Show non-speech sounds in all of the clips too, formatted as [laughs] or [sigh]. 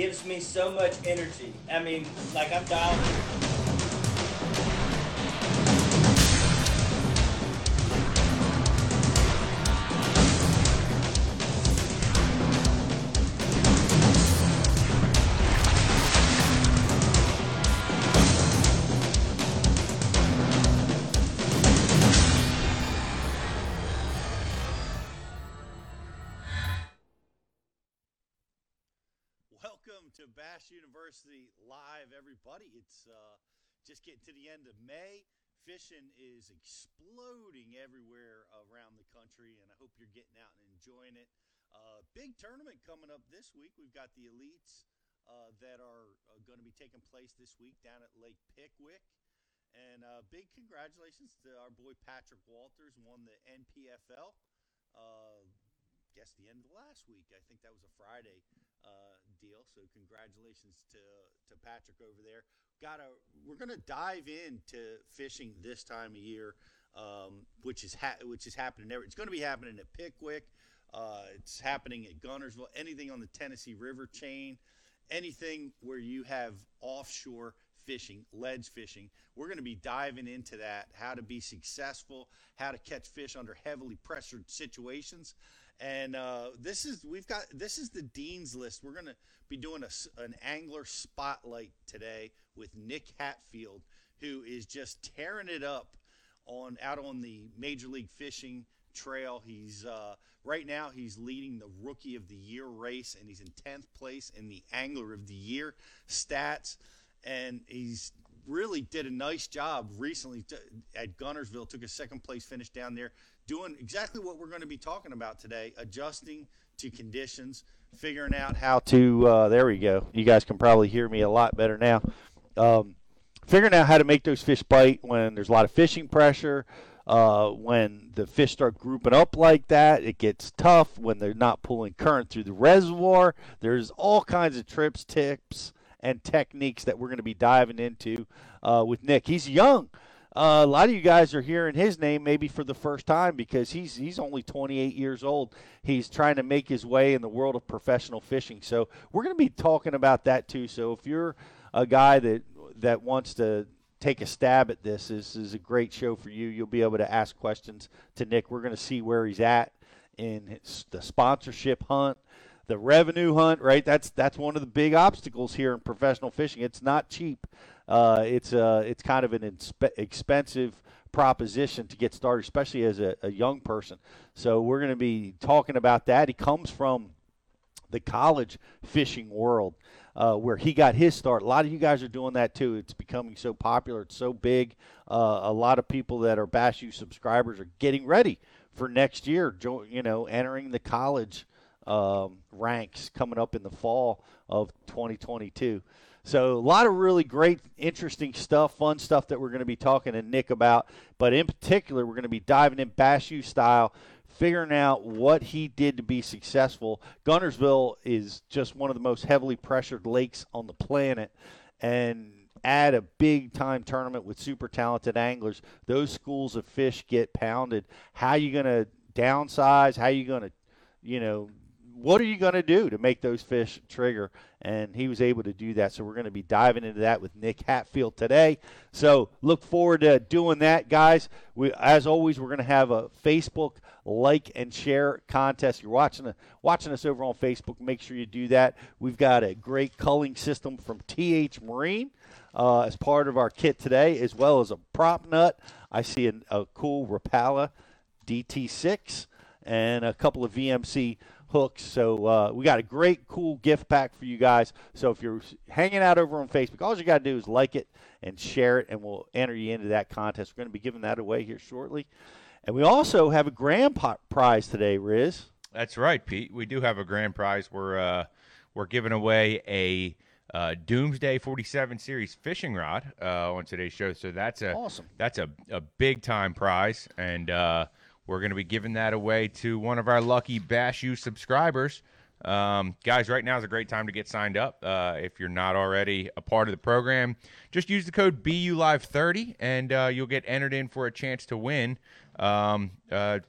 gives me so much energy. I mean, like I'm dialed. Everybody. It's uh, just getting to the end of May. Fishing is exploding everywhere around the country, and I hope you're getting out and enjoying it. Uh, big tournament coming up this week. We've got the elites uh, that are uh, going to be taking place this week down at Lake Pickwick. And uh, big congratulations to our boy Patrick Walters, won the NPFL. Uh, guess the end of last week. I think that was a Friday uh, deal. So congratulations to to Patrick over there. Got to we're gonna dive into fishing this time of year, um, which is ha- which is happening. Every, it's going to be happening at Pickwick. Uh, it's happening at Guntersville. Anything on the Tennessee River chain, anything where you have offshore fishing, ledge fishing. We're going to be diving into that, how to be successful, how to catch fish under heavily pressured situations. And uh, this is we've got this is the dean's list. We're to be doing a an angler spotlight today with Nick Hatfield, who is just tearing it up on out on the Major League Fishing trail. He's uh, right now he's leading the Rookie of the Year race, and he's in tenth place in the Angler of the Year stats. And he's really did a nice job recently t- at Guntersville. Took a second place finish down there, doing exactly what we're going to be talking about today: adjusting to conditions, figuring out how to. Uh, there we go. You guys can probably hear me a lot better now. Um, figuring out how to make those fish bite when there's a lot of fishing pressure. Uh, when the fish start grouping up like that, it gets tough. When they're not pulling current through the reservoir, there's all kinds of trips, tips, and techniques that we're going to be diving into uh, with Nick. He's young. Uh, a lot of you guys are hearing his name maybe for the first time because he's he's only 28 years old. He's trying to make his way in the world of professional fishing. So we're going to be talking about that too. So if you're a guy that that wants to take a stab at this, this is a great show for you. You'll be able to ask questions to Nick. We're going to see where he's at in the sponsorship hunt the revenue hunt, right? That's that's one of the big obstacles here in professional fishing. It's not cheap. Uh, it's uh, it's kind of an expensive proposition to get started, especially as a, a young person. So we're going to be talking about that. He comes from the college fishing world. Uh, where he got his start. A lot of you guys are doing that too. It's becoming so popular. It's so big. Uh, a lot of people that are Bass U subscribers are getting ready for next year. Jo- you know, entering the college um, ranks coming up in the fall of 2022. So a lot of really great, interesting stuff, fun stuff that we're going to be talking to Nick about. But in particular, we're going to be diving in Bass U style, figuring out what he did to be successful. Guntersville is just one of the most heavily pressured lakes on the planet, and add a big time tournament with super talented anglers, those schools of fish get pounded. How you going to downsize? How you going to, you know, what are you going to do to make those fish trigger? And he was able to do that. So we're going to be diving into that with Nick Hatfield today. So look forward to doing that, guys. We, as always, we're going to have a Facebook like and share contest. You're watching watching us over on Facebook. Make sure you do that. We've got a great culling system from TH Marine uh, as part of our kit today, as well as a prop nut. I see a cool Rapala DT6 and a couple of VMC hooks. So uh, we got a great, cool gift pack for you guys. So if you're hanging out over on Facebook, all you got to do is like it and share it, and we'll enter you into that contest. We're going to be giving that away here shortly. And we also have a grand prize today, Riz. That's right, Pete. We do have a grand prize. We're uh, we're giving away a uh, Doomsday 47 series fishing rod uh, on today's show. So that's a Awesome. That's a, a big time prize, and uh, we're going to be giving that away to one of our lucky Bass U subscribers. Um, guys, right now is a great time to get signed up. Uh, if you're not already a part of the program, just use the code BULive30 and uh, you'll get entered in for a chance to win um, uh,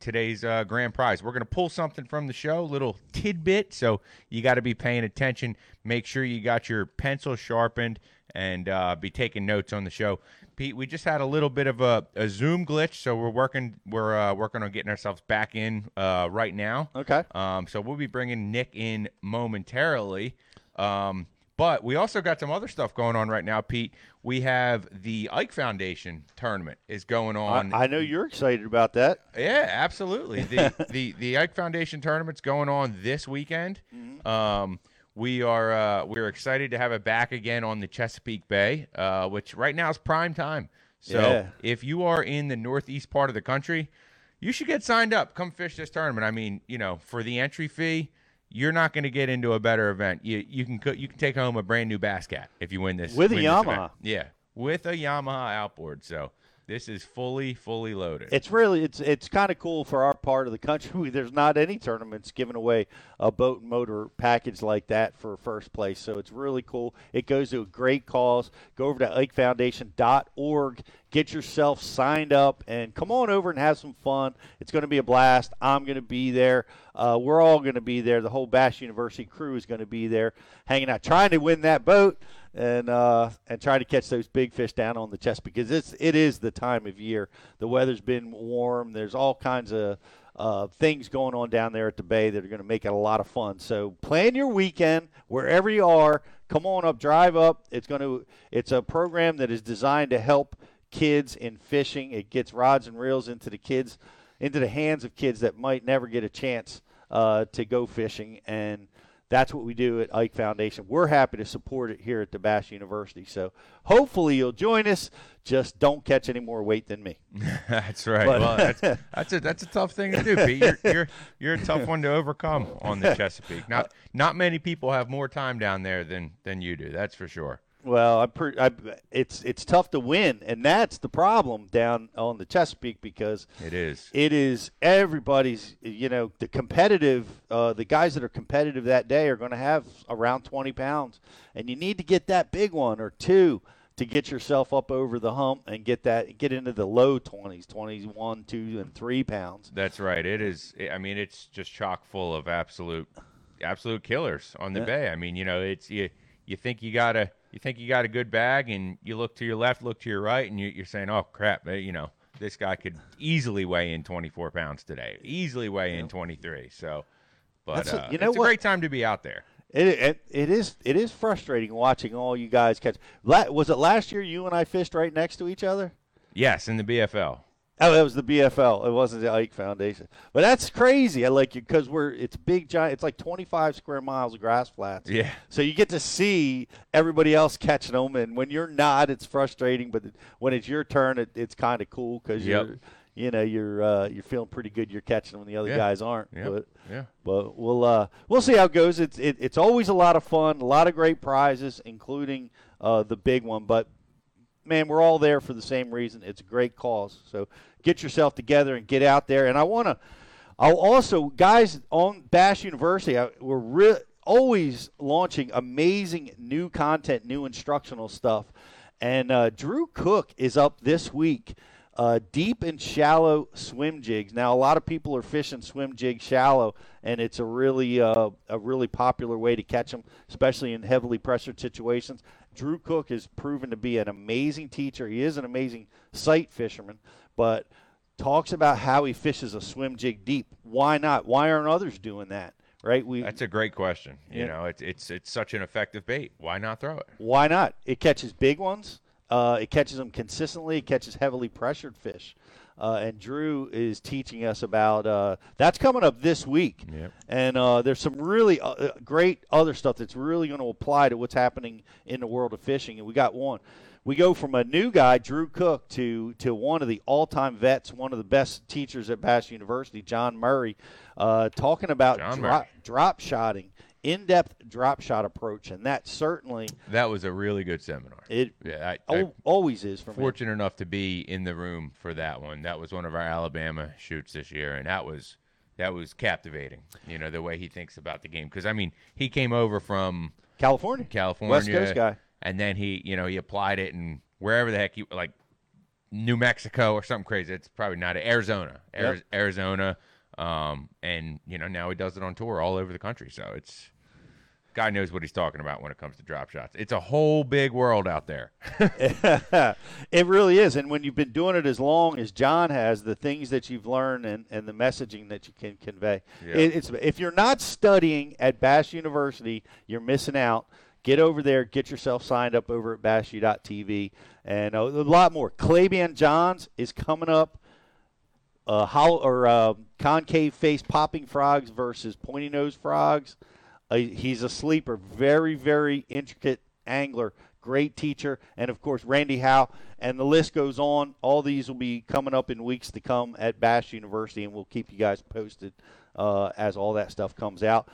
today's uh, grand prize. We're going to pull something from the show, little tidbit. So you got to be paying attention. Make sure you got your pencil sharpened and uh, be taking notes on the show. Pete, we just had a little bit of a, a Zoom glitch, so we're working we're uh, working on getting ourselves back in uh, right now. Okay. Um, so we'll be bringing Nick in momentarily. Um, but we also got some other stuff going on right now, Pete. We have the Ike Foundation tournament is going on. I, I know you're excited about that. Yeah, absolutely. The [laughs] the the Ike Foundation tournament's going on this weekend. Um, we are uh, we're excited to have it back again on the Chesapeake Bay, uh, which right now is prime time. So Yeah. if you are in the northeast part of the country, you should get signed up. Come fish this tournament. I mean, you know, for the entry fee, you're not going to get into a better event. You you can co- you can take home a brand new Bass Cat if you win this With a win this Yamaha. event. Yeah, with a Yamaha outboard. So this is fully fully loaded. It's really it's it's kind of cool for our part of the country. [laughs] There's not any tournaments giving away a boat and motor package like that for first place. So it's really cool. It goes to a great cause. Go over to ikefoundation.org, get yourself signed up, and come on over and have some fun. It's going to be a blast. I'm going to be there. Uh, we're all going to be there. The whole Bass University crew is going to be there, hanging out, trying to win that boat and uh, and try to catch those big fish down on the chest because it's it is the time of year. The weather's been warm. There's all kinds of uh, things going on down there at the bay that are going to make it a lot of fun. So plan your weekend wherever you are. Come on up, drive up. It's going to. It's a program that is designed to help kids in fishing. It gets rods and reels into the kids, into the hands of kids that might never get a chance uh, to go fishing and that's what we do at Ike Foundation. We're happy to support it here at the Bass University. So hopefully you'll join us. Just don't catch any more weight than me. [laughs] That's right. But- well, that's, [laughs] that's a that's a tough thing to do, Pete. You're, you're you're a tough one to overcome on the [laughs] Chesapeake. Not not many people have more time down there than than you do. That's for sure. Well, I'm pre- I, it's it's tough to win, and that's the problem down on the Chesapeake because It is. it is everybody's. You know, the competitive, uh, the guys that are competitive that day are going to have around 20 pounds, and you need to get that big one or two to get yourself up over the hump and get that get into the low 20s, 21, 2, and 3 pounds. That's right. It is. I mean, it's just chock full of absolute absolute killers on the Yeah. bay. I mean, you know, it's you you think you got a you think you got a good bag, and you look to your left, look to your right, and you, you're saying, oh crap, eh, you know, this guy could easily weigh in 24 pounds today, easily weigh in 23. So, but a- uh, you know it's a great time to be out there. It, it it is it is frustrating watching all you guys catch. La, was it last year you and I fished right next to each other? Yes, in the BFL. Oh, that was the BFL. It wasn't the Ike Foundation. But that's crazy. I like you because we're it's big giant. It's like 25 square miles of grass flats. Yeah. So you get to see everybody else catching them, and when you're not, it's frustrating. But when it's your turn, it, it's kind of cool because Yep. you're you know you're uh, you're feeling pretty good. You're catching them when the other Yeah. guys aren't. Yep. But Yeah. but we'll uh, we'll see how it goes. It's it, it's always a lot of fun, a lot of great prizes, including uh, the big one. But man, we're all there for the same reason. It's a great cause. So get yourself together and get out there. And I want to. I'll also, guys on Bass University, I, we're re- always launching amazing new content, new instructional stuff. And uh, Drew Cook is up this week. Uh, deep and shallow swim jigs. Now, a lot of people are fishing swim jig shallow, and it's a really uh, a really popular way to catch them, especially in heavily pressured situations. Drew Cook has proven to be an amazing teacher. He is an amazing sight fisherman, but talks about how he fishes a swim jig deep. Why not? Why aren't others doing that? Right? We That's a great question. You Yeah. know, it's it's it's such an effective bait. Why not throw it? Why not? It catches big ones. Uh, it catches them consistently. It catches heavily pressured fish. Uh, and Drew is teaching us about uh, that's coming up this week. Yep. And uh, there's some really uh, uh, great other stuff that's really going to apply to what's happening in the world of fishing. And we got one. we go from a new guy, Drew Cook, to to one of the all-time vets, one of the best teachers at Bass University, John Murray, uh, talking about John drop, Murray. drop shotting, in-depth drop shot approach, and that certainly That was a really good seminar. it Yeah, I, I always is for me. fortunate enough to be in the room for that one. That was one of our Alabama shoots this year, and that was that was captivating. You know the way he thinks about the game because I mean he came over from California, California, West Coast guy. and then he you know he applied it and wherever the heck he like New Mexico or something crazy. It's probably not Arizona, Ari- Yep. Arizona, um, and you know now he does it on tour all over the country. So it's. God knows what he's talking about when it comes to drop shots. It's a whole big world out there. [laughs] it really is. And when you've been doing it as long as John has, the things that you've learned and, and the messaging that you can convey. Yeah. It, it's if you're not studying at Bass University, you're missing out. Get over there, get yourself signed up over at bassu.tv, and uh, a lot more. Clabian Johns is coming up. Uh, hollow or uh, concave face popping frogs versus pointy nose frogs. Uh, he's a sleeper, very very intricate angler, great teacher, and of course Randy Howell. And the list goes on. All these will be coming up in weeks to come at Bass University, and we'll keep you guys posted uh, as all that stuff comes out.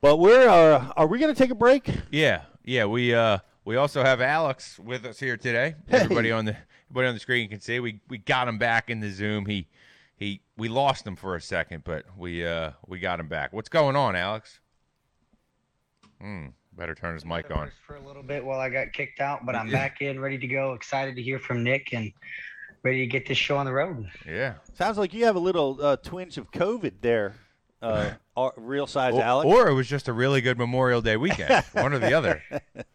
But we're uh, are we going to take a break? Yeah, yeah. We uh we also have Alex with us here today. Everybody on the everybody on the screen can see we we got him back in the Zoom. He he we lost him for a second, but we uh we got him back. What's going on, Alex? Hmm. Better turn his mic on. for a little bit while I got kicked out, but I'm back in, ready to go. Excited to hear from Nick and ready to get this show on the road. Yeah. Sounds like you have a little uh, twinge of COVID there, uh, [laughs] uh, real size Or, Alex. or it was just a really good Memorial Day weekend. [laughs] One or the other.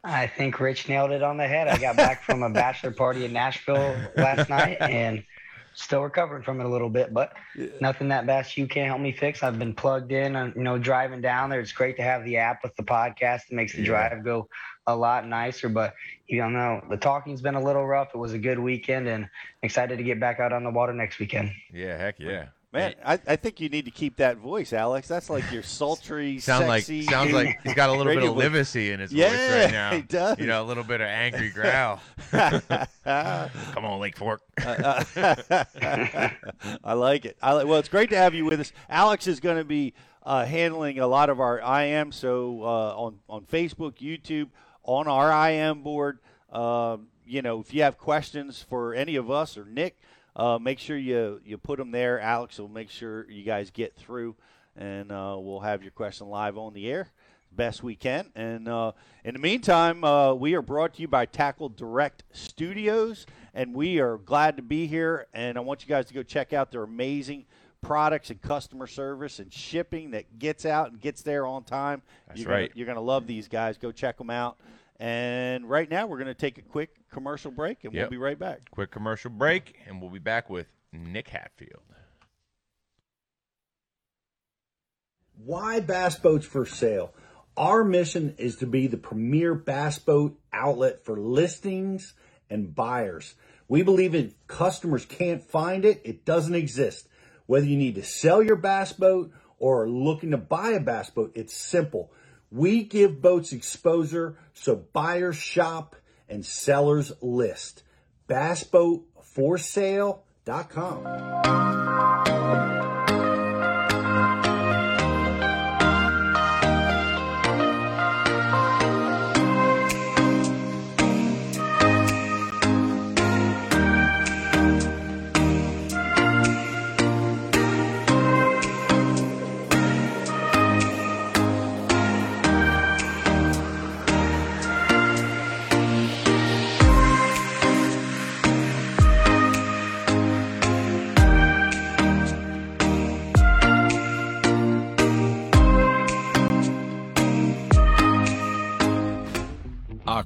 I think Rich nailed it on the head. I got back from a bachelor party in Nashville last night and still recovering from it a little bit, but nothing that Bass U can't help me fix. I've been plugged in, you know, driving down there. It's great to have the app with the podcast. It makes the Yeah. drive go a lot nicer, but you don't know, the talking's been a little rough. It was a good weekend and excited to get back out on the water next weekend. Yeah, heck yeah. Man, I, I think you need to keep that voice, Alex. That's like your sultry, [laughs] Sound like sexy. sounds like [laughs] he's got a little bit of. Livacy in his voice right now. [laughs] he does. You know, a little bit of angry growl. Come on, Lake Fork. I like it. I like, well, it's great to have you with us. Alex is going to be uh, handling a lot of our IM, so uh, on on Facebook, YouTube, on our IM board. Um, you know, if you have questions for any of us or Nick, uh, make sure you you put them there. Alex will make sure you guys get through, and uh, we'll have your question live on the air best we can. And uh, in the meantime, uh, we are brought to you by Tackle Direct Studios, and we are glad to be here. And I want you guys to go check out their amazing products and customer service and shipping that gets out and gets there on time. That's you're gonna- right. you're going to love these guys. Go check them out. And right now, we're going to take a quick commercial break, and Yep. we'll be right back. Quick commercial break, and we'll be back with Nick Hatfield. Why bass boats for sale? Our mission is to be the premier bass boat outlet for listings and buyers. We believe if customers can't find it, it doesn't exist. Whether you need to sell your bass boat or are looking to buy a bass boat, it's simple. We give boats exposure so buyers shop and sellers list. Bassboatforsale.com.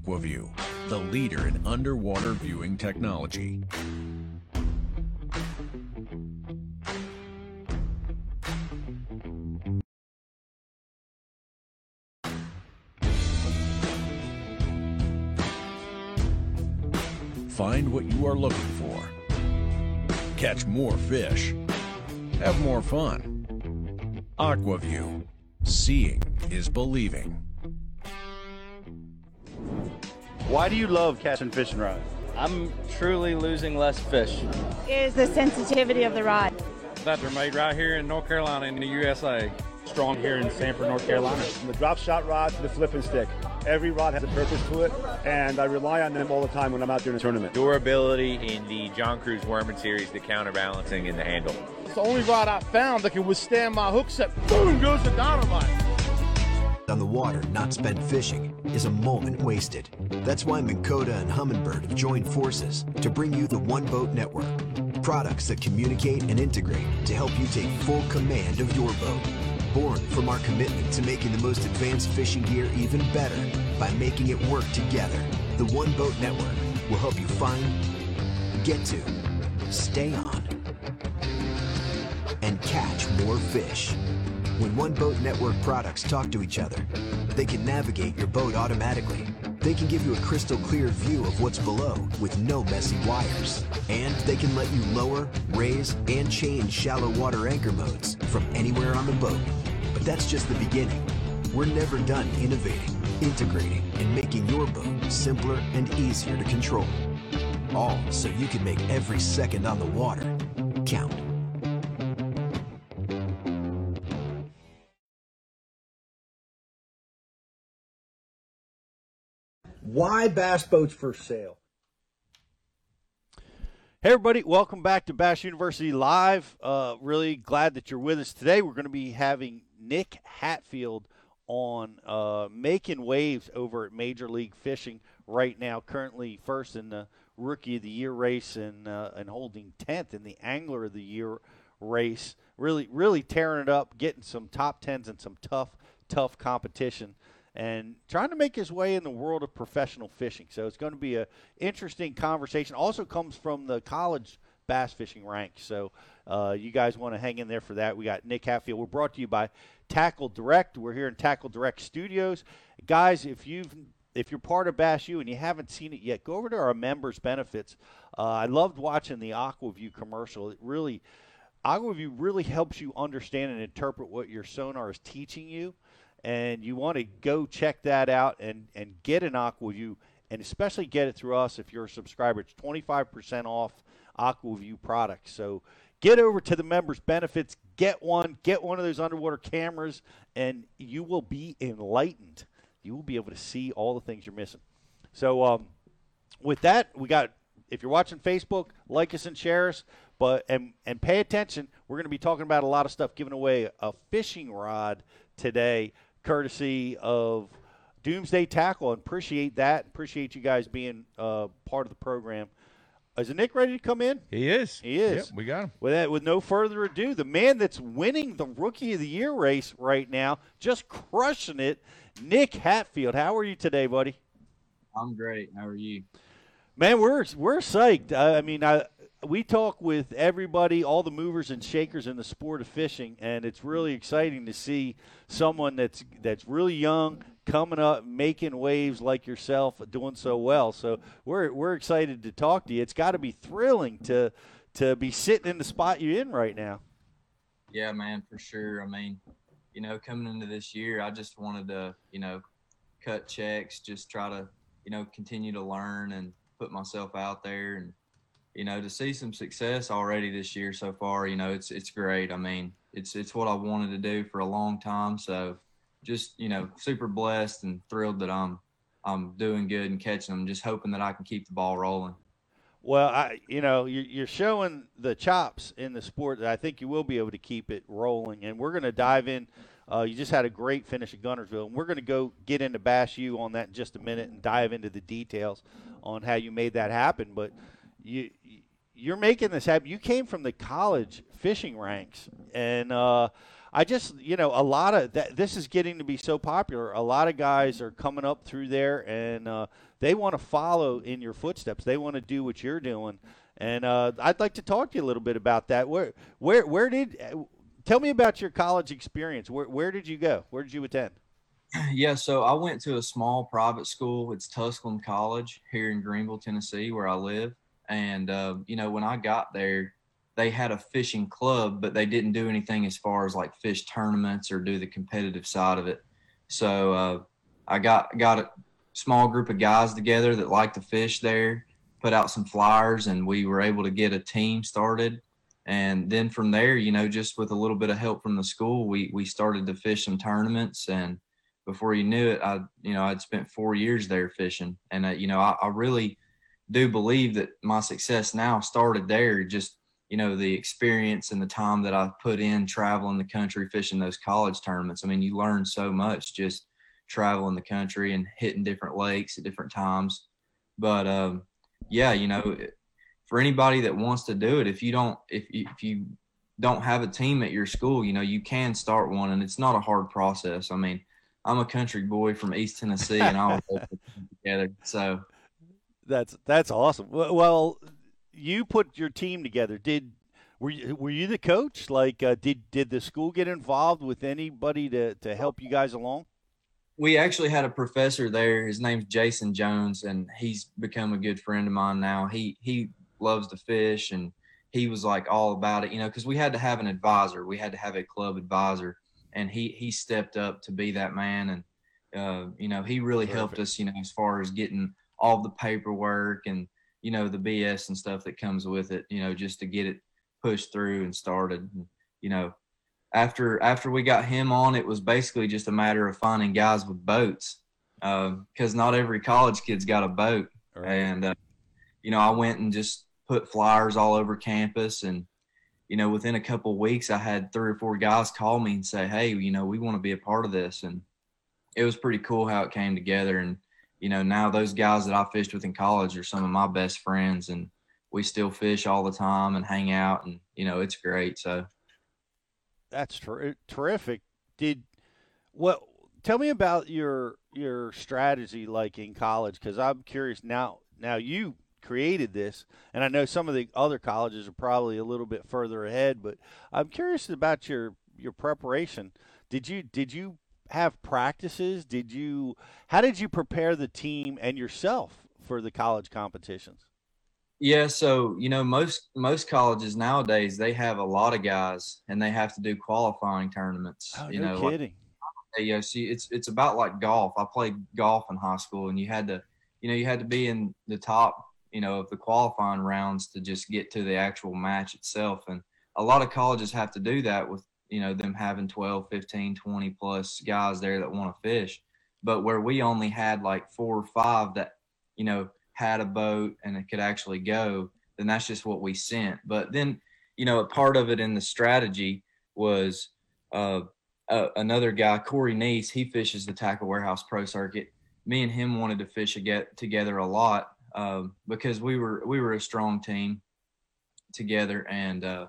Aqua-Vu, the leader in underwater viewing technology. Find what you are looking for. Catch more fish. Have more fun. Aqua-Vu. Seeing is believing. Why do you love Cashion fishing rods? I'm truly losing less fish. Is the sensitivity of the rod. That they're made right here in North Carolina in the USA. Strong here in Sanford, North Carolina. From the drop shot rod to the flipping stick. Every rod has a purpose to it, and I rely on them all the time when I'm out there in a tournament. Durability in the John Crews Worming series, the counterbalancing in the handle. It's the only rod I found that can withstand my hook set. Boom goes the dynamite on the water not spent fishing is a moment wasted. That's why Minn Kota and Humminbird have joined forces to bring you the One Boat Network. Products that communicate and integrate to help you take full command of your boat. Born from our commitment to making the most advanced fishing gear even better by making it work together, the One Boat Network will help you find, get to, stay on, and catch more fish. When One Boat Network products talk to each other, they can navigate your boat automatically. They can give you a crystal clear view of what's below with no messy wires. And they can let you lower, raise, and change shallow water anchor modes from anywhere on the boat. But that's just the beginning. We're never done innovating, integrating, and making your boat simpler and easier to control. All so you can make every second on the water count. Why bass boats for sale? Hey, everybody, welcome back to Bass University Live. Uh, really glad that you're with us today. We're going to be having Nick Hatfield on uh, making waves over at Major League Fishing right now, currently first in the Rookie of the Year race and, uh, and holding 10th in the Angler of the Year race. Really, really tearing it up, getting some top tens and some tough, tough competition and trying to make his way in the world of professional fishing. So it's going to be an interesting conversation. Also comes from the college bass fishing ranks. So uh, you guys want to hang in there for that. We got Nick Hatfield. We're brought to you by Tackle Direct. We're here in Tackle Direct Studios, guys. If you've if you're part of Bass U and you haven't seen it yet, go over to our members benefits. Uh, I loved watching the Aqua-Vu commercial. It really Aqua-Vu really helps you understand and interpret what your sonar is teaching you and you want to go check that out and, and get an Aqua-Vu, and especially get it through us if you're a subscriber. It's 25% off Aqua-Vu products. So get over to the members benefits, get one, get one of those underwater cameras, and you will be enlightened. You will be able to see all the things you're missing. So um, with that, we got. If you're watching Facebook, like us and share us. But and and pay attention. We're going to be talking about a lot of stuff, giving away a fishing rod today courtesy of Doomsday Tackle, and appreciate that. Appreciate you guys being uh, part of the program. Is Nick ready to come in? He is. He is. Yep, we got him. With that, with no further ado, the man that's winning the Rookie of the Year race right now, just crushing it, Nick Hatfield. How are you today, buddy? I'm great. How are you? Man, we're we're psyched. I, I mean, I we talk with everybody, all the movers and shakers in the sport of fishing, and it's really exciting to see someone that's that's really young coming up, making waves like yourself, doing so well. So we're we're excited to talk to you. It's got to be thrilling to to be sitting in the spot you're in right now. Yeah, man, for sure. I mean, you know, coming into this year, I just wanted to, you know, cut checks, just try to, you know, continue to learn and put myself out there and you know, to see some success already this year so far, you know, it's it's great. I mean, it's it's what I wanted to do for a long time. So just, you know, super blessed and thrilled that I'm I'm doing good and catching them, just hoping that I can keep the ball rolling. Well, I, you know, you're showing the chops in the sport that I think you will be able to keep it rolling. And we're going to dive in. Uh, you just had a great finish at Guntersville, and we're going to go get into Bass U on that in just a minute and dive into the details on how you made that happen. But you you're making this happen. You came from the college fishing ranks, and uh, I just you know a lot of that. This is getting to be so popular. A lot of guys are coming up through there, and uh, they want to follow in your footsteps. They want to do what you're doing, and uh, I'd like to talk to you a little bit about that. Where where where did tell me about your college experience? Where where did you go? Where did you attend? [clears throat] Yeah, so I went to a small private school. It's Tusculum College here in Greenville, Tennessee, where I live and, uh, you know, when I got there, they had a fishing club, but they didn't do anything as far as like fish tournaments or do the competitive side of it. So uh, I got got a small group of guys together that liked to fish there, put out some flyers, and we were able to get a team started. And then from there, you know, just with a little bit of help from the school, we we started to fish some tournaments. And before you knew it, I you know I'd spent four years there fishing, and uh, you know I, I really do believe that my success now started there. Just you know the experience and the time that I've put in traveling the country fishing those college tournaments. I mean, you learn so much just traveling the country and hitting different lakes at different times. But um, yeah, you know, for anybody that wants to do it, if you don't, if if you don't have a team at your school, you know, you can start one, and it's not a hard process. I mean, I'm a country boy from East Tennessee, and I [laughs] was together. So that's that's awesome. Well, you put your team together. Did were you, were you the coach? Like, uh, did did the school get involved with anybody to to help you guys along? we actually had a professor there. His name's Jason Jones, and he's become a good friend of mine now. He he loves to fish, and he was like all about it, you know, because we had to have an advisor. We had to have a club advisor, and he he stepped up to be that man, and uh, you know, he really Perfect. helped us, you know, as far as getting all the paperwork and you know the BS and stuff that comes with it, you know, just to get it pushed through and started. And, you know, after after we got him on, it was basically just a matter of finding guys with boats because uh, not every college kid's got a boat. Right. And uh, you know, I went and just put flyers all over campus, and you know, within a couple of weeks, I had three or four guys call me and say, "Hey, you know, we want to be a part of this," and it was pretty cool how it came together. And you know, now those guys that I fished with in college are some of my best friends, and we still fish all the time and hang out, and you know, it's great. So that's ter- terrific. Did what? Tell me about your your strategy, like in college, because I'm curious now. Now you created this, and I know some of the other colleges are probably a little bit further ahead, but I'm curious about your your preparation. Did you did you have practices? Did you how did you prepare the team and yourself for the college competitions? Yeah, so you know most most colleges nowadays they have a lot of guys and they have to do qualifying tournaments. Oh, you no know, kidding. Like, yeah, see, it's it's about like golf. I played golf in high school, and you had to, you know, you had to be in the top, you know, of the qualifying rounds to just get to the actual match itself. And a lot of colleges have to do that with, you know, them having 12, 15, 20 plus guys there that want to fish. But where we only had like four or five that, you know, had a boat and it could actually go, then that's just what we sent. But then, you know, a part of it in the strategy was uh, uh, another guy, Corey Neese. He fishes the Tackle Warehouse Pro Circuit. Me and him wanted to fish get together a lot um, because we were we were a strong team together, and uh,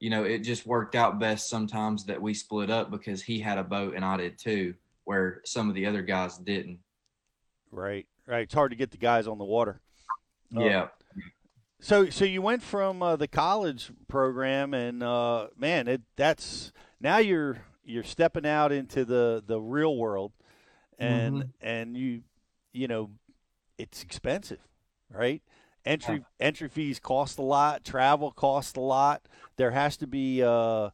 you know, it just worked out best sometimes that we split up because he had a boat and I did too, where some of the other guys didn't. Right. Right, it's hard to get the guys on the water. Yeah. Uh, so, so you went from uh, the college program, and uh, man, it, that's now you're you're stepping out into the, the real world, and mm-hmm. and you you know it's expensive, right? Entry yeah. entry fees cost a lot, travel costs a lot. There has to be, uh,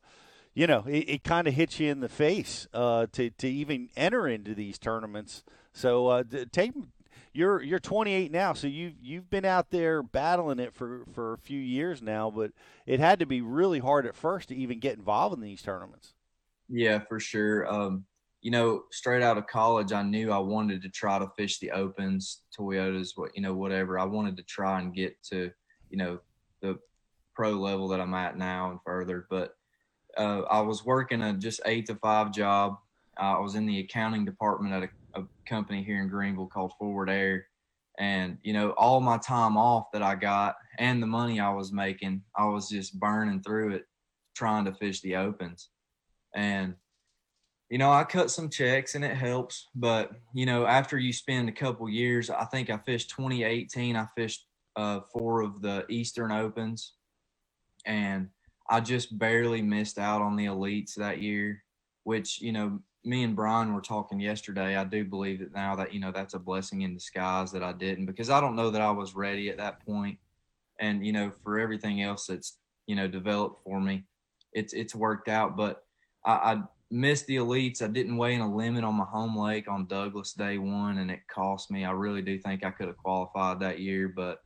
you know, it, it kind of hits you in the face uh, to to even enter into these tournaments. So uh, take you're you're 28 now, so you you've been out there battling it for for a few years now, but it had to be really hard at first to even get involved in these tournaments. Yeah, for sure. Um, you know, straight out of college, I knew I wanted to try to fish the opens, Toyotas, what you know, whatever. I wanted to try and get to, you know, the pro level that I'm at now and further. But uh, I was working a just eight to five job. I was in the accounting department at a a company here in Greenville called Forward Air. And, you know, all my time off that I got and the money I was making, I was just burning through it trying to fish the opens. And, you know, I cut some checks and it helps. But, you know, after you spend a couple years, I think I fished 2018, I fished uh, four of the Eastern Opens. And I just barely missed out on the elites that year, which, you know, me and Brian were talking yesterday. I do believe that now that you know that's a blessing in disguise that I didn't because I don't know that I was ready at that point. and you know for everything else that's you know developed for me, it's it's worked out. But I, I missed the elites. I didn't weigh in a limit on my home lake on Douglas day one, and it cost me. I really do think I could have qualified that year, but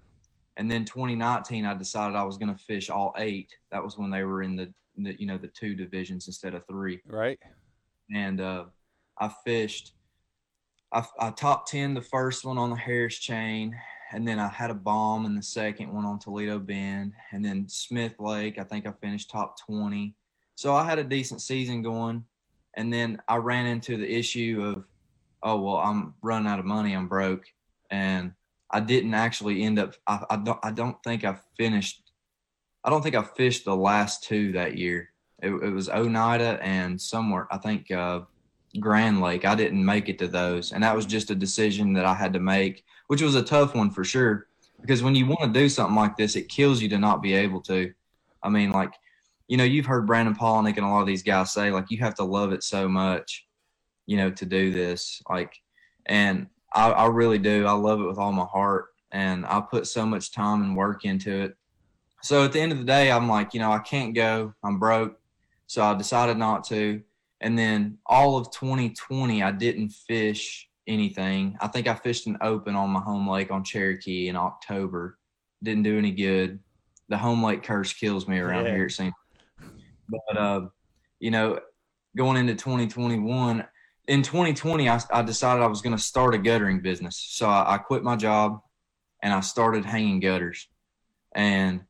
and then 2019, I decided I was going to fish all eight. That was when they were in the, the you know the two divisions instead of three. Right. And uh, I fished. I, I top ten the first one on the Harris chain, and then I had a bomb in the second one on Toledo Bend, and then Smith Lake. I think I finished top 20. So I had a decent season going, and then I ran into the issue of, oh well, I'm running out of money. I'm broke, and I didn't actually end up. I, I don't. I don't think I finished. I don't think I fished the last two that year. It, it was Oneida and somewhere. I think uh, Grand Lake. I didn't make it to those, and that was just a decision that I had to make, which was a tough one for sure. Because when you want to do something like this, it kills you to not be able to. I mean, like, you know, you've heard Brandon Palaniuk and a lot of these guys say, like, you have to love it so much, you know, to do this. Like, and I, I really do. I love it with all my heart, and I put so much time and work into it. So at the end of the day, I'm like, you know, I can't go. I'm broke. So I decided not to. And then all of 2020, I didn't fish anything. I think I fished an open on my home lake on Cherokee in October. Didn't do any good. The home lake curse kills me around Yeah. here, it seems. But, uh, you know, going into 2021, in 2020, I, I decided I was going to start a guttering business. So I, I quit my job and I started hanging gutters. And,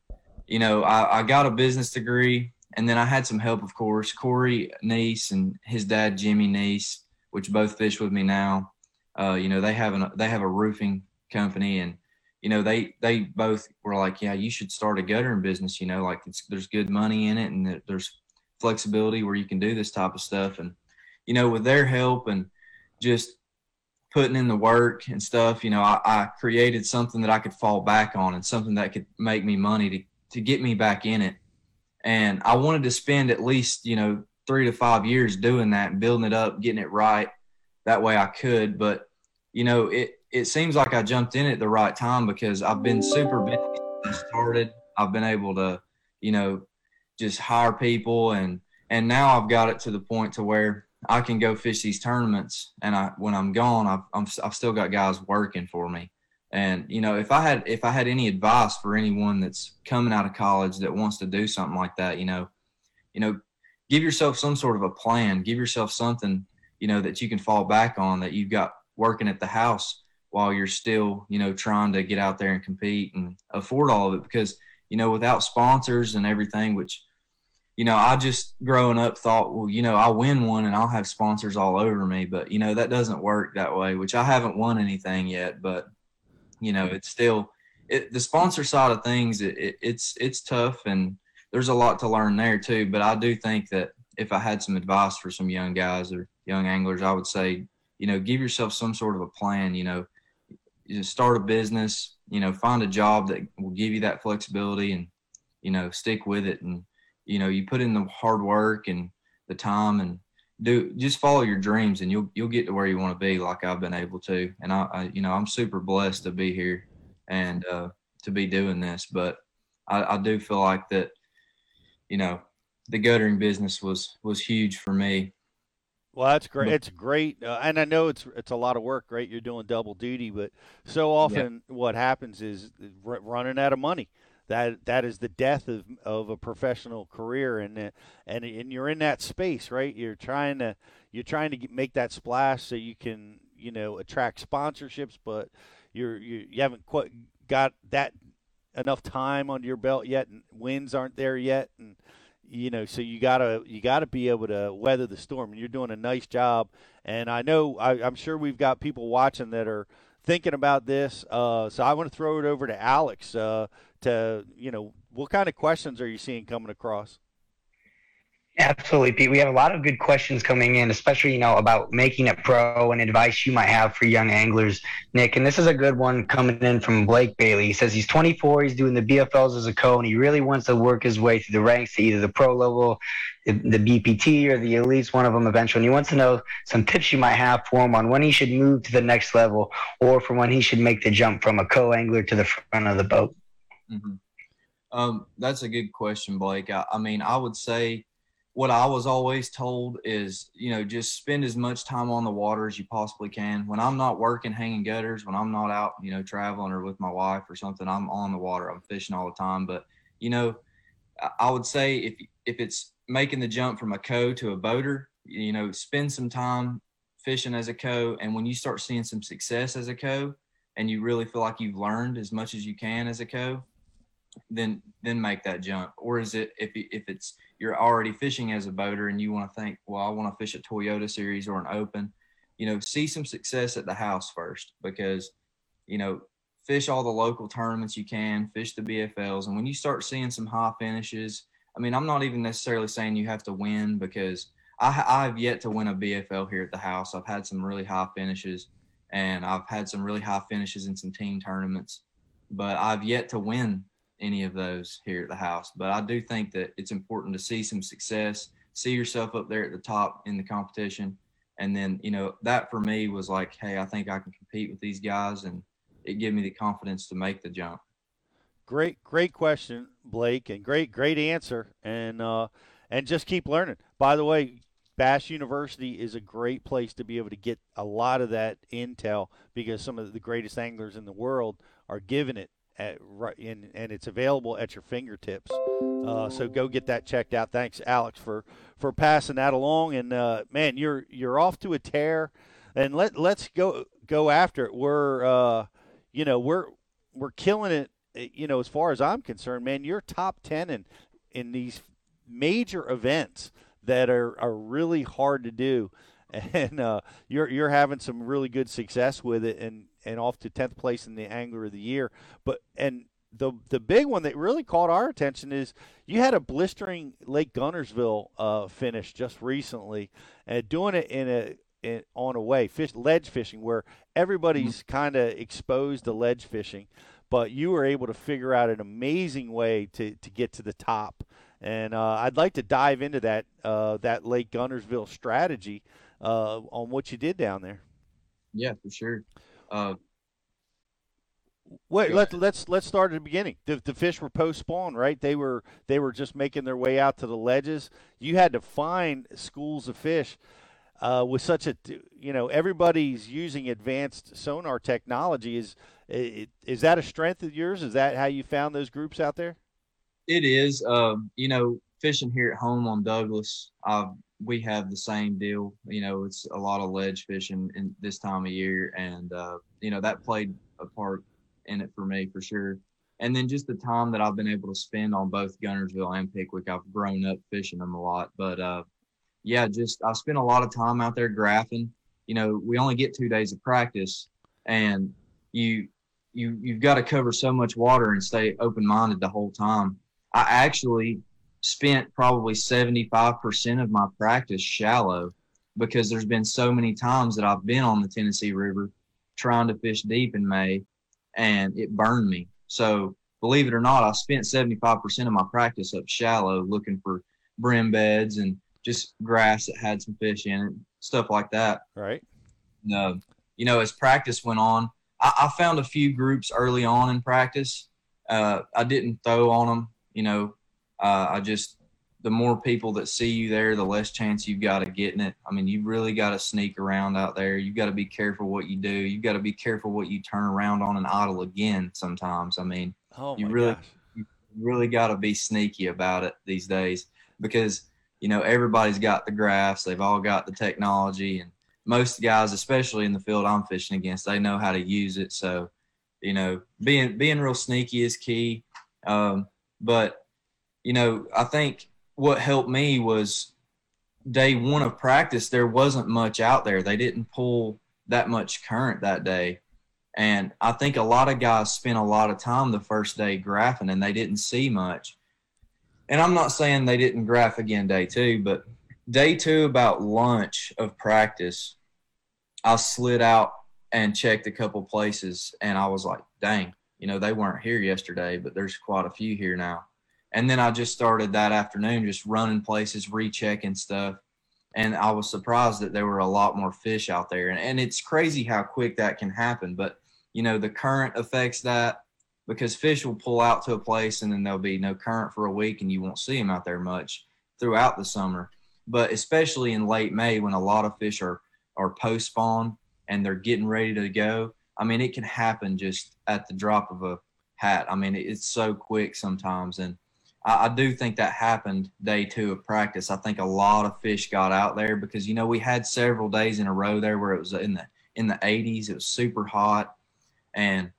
you know, I, I got a business degree and then I had some help, of course. Corey Neese and his dad, Jimmy Neese, which both fish with me now. Uh, you know, they have an, they have a roofing company and, you know, they, they both were like, yeah, you should start a guttering business, you know, like it's, there's good money in it and there's flexibility where you can do this type of stuff. And, you know, with their help and just putting in the work and stuff, you know, I, I created something that I could fall back on and something that could make me money to, to get me back in it. And I wanted to spend at least, you know, three to five years doing that and building it up, getting it right. That way I could. But, you know, it, it seems like I jumped in at the right time because I've been super busy I started. I've been able to, you know, just hire people and and now I've got it to the point to where I can go fish these tournaments. And I when I'm gone I've I'm, I've still got guys working for me. And you know if I had if I had any advice for anyone that's coming out of college that wants to do something like that you know you know give yourself some sort of a plan. Give yourself something you know that you can fall back on that you've got working at the house while you're still you know trying to get out there and compete and afford all of it because you know without sponsors and everything which you know, I just growing up thought, well, you know, I'll win one and I'll have sponsors all over me. But, you know, that doesn't work that way, which I haven't won anything yet. But, you know, it's still it, the sponsor side of things, it, it, it's it's tough and there's a lot to learn there too. But I do think that if I had some advice for some young guys or young anglers, I would say, you know, give yourself some sort of a plan, you know, you just start a business, you know, find a job that will give you that flexibility and, you know, stick with it. And you know you put in the hard work and the time and do just follow your dreams and you'll you'll get to where you want to be like I've been able to. And I, I you know I'm super blessed to be here and uh, to be doing this. But I, I do feel like that you know the guttering business was was huge for me Well, that's great. It's great, uh, and I know it's it's a lot of work, right? You're doing double duty, but so often what happens is r- running out of money. That that is the death of of a professional career, and and and you're in that space, right? You're trying to you're trying to get, make that splash so you can you know attract sponsorships, but you're you, you haven't quite got that enough time under your belt yet, and wins aren't there yet, and you know so you gotta you gotta be able to weather the storm you're doing a nice job. And i know I, i'm sure we've got people watching that are thinking about this uh, so i want to throw it over to alex uh, to you know what kind of questions are you seeing coming across Absolutely, Pete. We have a lot of good questions coming in, especially, you know, about making it pro and advice you might have for young anglers, Nick. And this is a good one coming in from Blake Bailey. He says he's 24, he's doing the BFLs as a co, and he really wants to work his way through the ranks to either the pro level, the, the BPT, or the elites, one of them eventually. And he wants to know some tips you might have for him on when he should move to the next level or for when he should make the jump from a co angler to the front of the boat. hmm Um, that's a good question, Blake. I, I mean, I would say, what I was always told is, you know, just spend as much time on the water as you possibly can. When I'm not working hanging gutters, when I'm not out, you know, traveling or with my wife or something, I'm on the water. I'm fishing all the time. But, you know, I would say if if it's making the jump from a co to a boater, you know, spend some time fishing as a co. And when you start seeing some success as a co, and you really feel like you've learned as much as you can as a co, then then make that jump. Or is it if if it's you're already fishing as a boater and you want to think, well, I want to fish a Toyota series or an open, you know, see some success at the house first because, you know, fish all the local tournaments you can, fish the BFLs. And when you start seeing some high finishes, I mean, I'm not even necessarily saying you have to win because I, I've yet to win a BFL here at the house. I've had some really high finishes and I've had some really high finishes in some team tournaments, but I've yet to win any of those here at the house. But I do think that it's important to see some success, see yourself up there at the top in the competition. And then, you know, that for me was like, hey, I think I can compete with these guys. And it gave me the confidence to make the jump. Great, great question, Blake, and great, great answer. And, uh, and just keep learning. By the way, Bass University is a great place to be able to get a lot of that intel because some of the greatest anglers in the world are giving it at, and, and it's available at your fingertips. Uh, so go get that checked out. Thanks, Alex, for for passing that along. And uh, man, you're you're off to a tear. And let let's go go after it. We're uh, you know we're we're killing it. Eh, you know, as far as I'm concerned, man, you're top ten in in these major events that are are really hard to do. [laughs] And uh, you're you're having some really good success with it, and and off to 10th place in the angler of the year. But and the the big one that really caught our attention is you had a blistering Lake Guntersville uh, finish just recently, and doing it in a in, on a way fish ledge fishing where everybody's mm-hmm. kind of exposed to ledge fishing, but you were able to figure out an amazing way to to get to the top. And uh, I'd like to dive into that uh, that Lake Guntersville strategy uh, on what you did down there. Yeah, for sure. Uh, Wait, let, let's let's start at the beginning. The, the fish were post spawn, right? They were they were just making their way out to the ledges. You had to find schools of fish uh, with such a you know everybody's using advanced sonar technology. Is is that a strength of yours? Is that how you found those groups out there? It is. Um, you know, fishing here at home on Douglas, I've we have the same deal. You know, it's a lot of ledge fishing in this time of year, and uh, you know that played a part in it for me for sure. And then just the time that I've been able to spend on both Guntersville and Pickwick, I've grown up fishing them a lot. But uh, yeah, just I spent a lot of time out there graphing. You know, we only get two days of practice, and you you you've got to cover so much water and stay open minded the whole time. I actually spent probably 75% of my practice shallow because there's been so many times that I've been on the Tennessee River trying to fish deep in May and it burned me. So believe it or not, I spent 75% of my practice up shallow looking for brim beds and just grass that had some fish in it, stuff like that. Right. No, you know, as practice went on, I, I found a few groups early on in practice. Uh, I didn't throw on them, you know, uh, I just the more people that see you there, the less chance you've got of getting it. I mean, you really got to sneak around out there. You've got to be careful what you do. You've got to be careful what you turn around on an idle again. Sometimes, I mean, oh you really, gosh. you really got to be sneaky about it these days because you know everybody's got the graphs. They've all got the technology, and most guys, especially in the field I'm fishing against, they know how to use it. So, you know, being being real sneaky is key. Um, but you know, I think what helped me was day one of practice, there wasn't much out there. They didn't pull that much current that day. And I think a lot of guys spent a lot of time the first day graphing and they didn't see much. And I'm not saying they didn't graph again day two, but day two, about lunch of practice, I slid out and checked a couple places and I was like, dang, you know, they weren't here yesterday, but there's quite a few here now. And then I just started that afternoon just running places, rechecking stuff. And I was surprised that there were a lot more fish out there. And, and it's crazy how quick that can happen. But, you know, the current affects that because fish will pull out to a place and then there'll be no current for a week and you won't see them out there much. throughout the summer, but especially in late May when a lot of fish are are post spawn and they're getting ready to go. I mean, it can happen just at the drop of a hat. I mean, it's so quick sometimes, and I, I do think that happened day two of practice. I think a lot of fish got out there because you know we had several days in a row there where it was in the in the 80s. It was super hot, and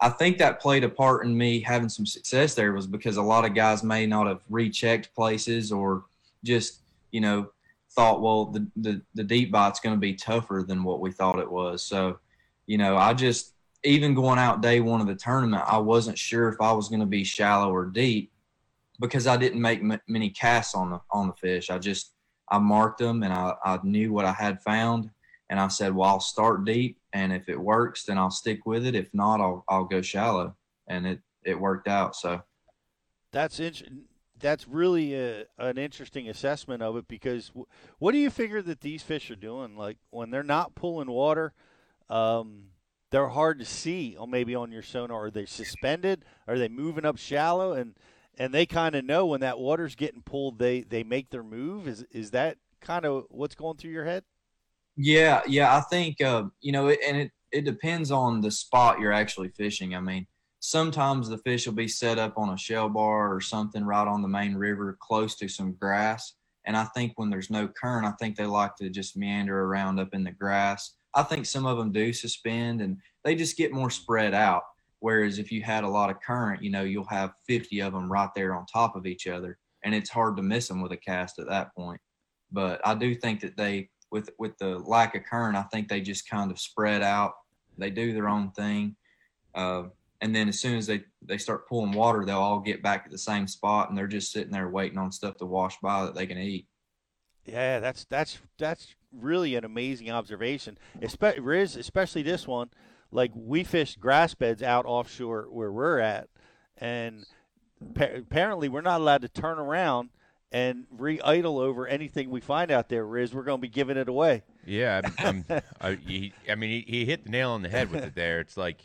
I think that played a part in me having some success there was because a lot of guys may not have rechecked places or just you know thought well the the, the deep bite's going to be tougher than what we thought it was. So you know I just even going out day one of the tournament, I wasn't sure if I was going to be shallow or deep because I didn't make m- many casts on the on the fish. I just I marked them and I, I knew what I had found, and I said, well, I'll start deep, and if it works, then I'll stick with it. If not, I'll I'll go shallow, and it it worked out. So that's interesting. That's really a, an interesting assessment of it because w- what do you figure that these fish are doing? Like when they're not pulling water, um, they're hard to see. Or maybe on your sonar, are they suspended? Are they moving up shallow? And and they kind of know when that water's getting pulled, they they make their move. Is is that kind of what's going through your head? Yeah, yeah, I think uh, you know, it, and it it depends on the spot you're actually fishing. I mean, sometimes the fish will be set up on a shell bar or something right on the main river, close to some grass. And I think when there's no current, I think they like to just meander around up in the grass. I think some of them do suspend, and they just get more spread out. Whereas if you had a lot of current, you know, you'll have 50 of them right there on top of each other, and it's hard to miss them with a cast at that point. But I do think that they, with with the lack of current, I think they just kind of spread out. They do their own thing, uh, and then as soon as they they start pulling water, they'll all get back at the same spot, and they're just sitting there waiting on stuff to wash by that they can eat. Yeah, that's that's that's really an amazing observation. Especially especially this one like we fished grass beds out offshore where we're at, and pa- apparently we're not allowed to turn around and re-idle over anything we find out there. Riz, we're going to be giving it away. Yeah, I'm, I'm, [laughs] I, he, I mean, he, he hit the nail on the head with it. There, it's like,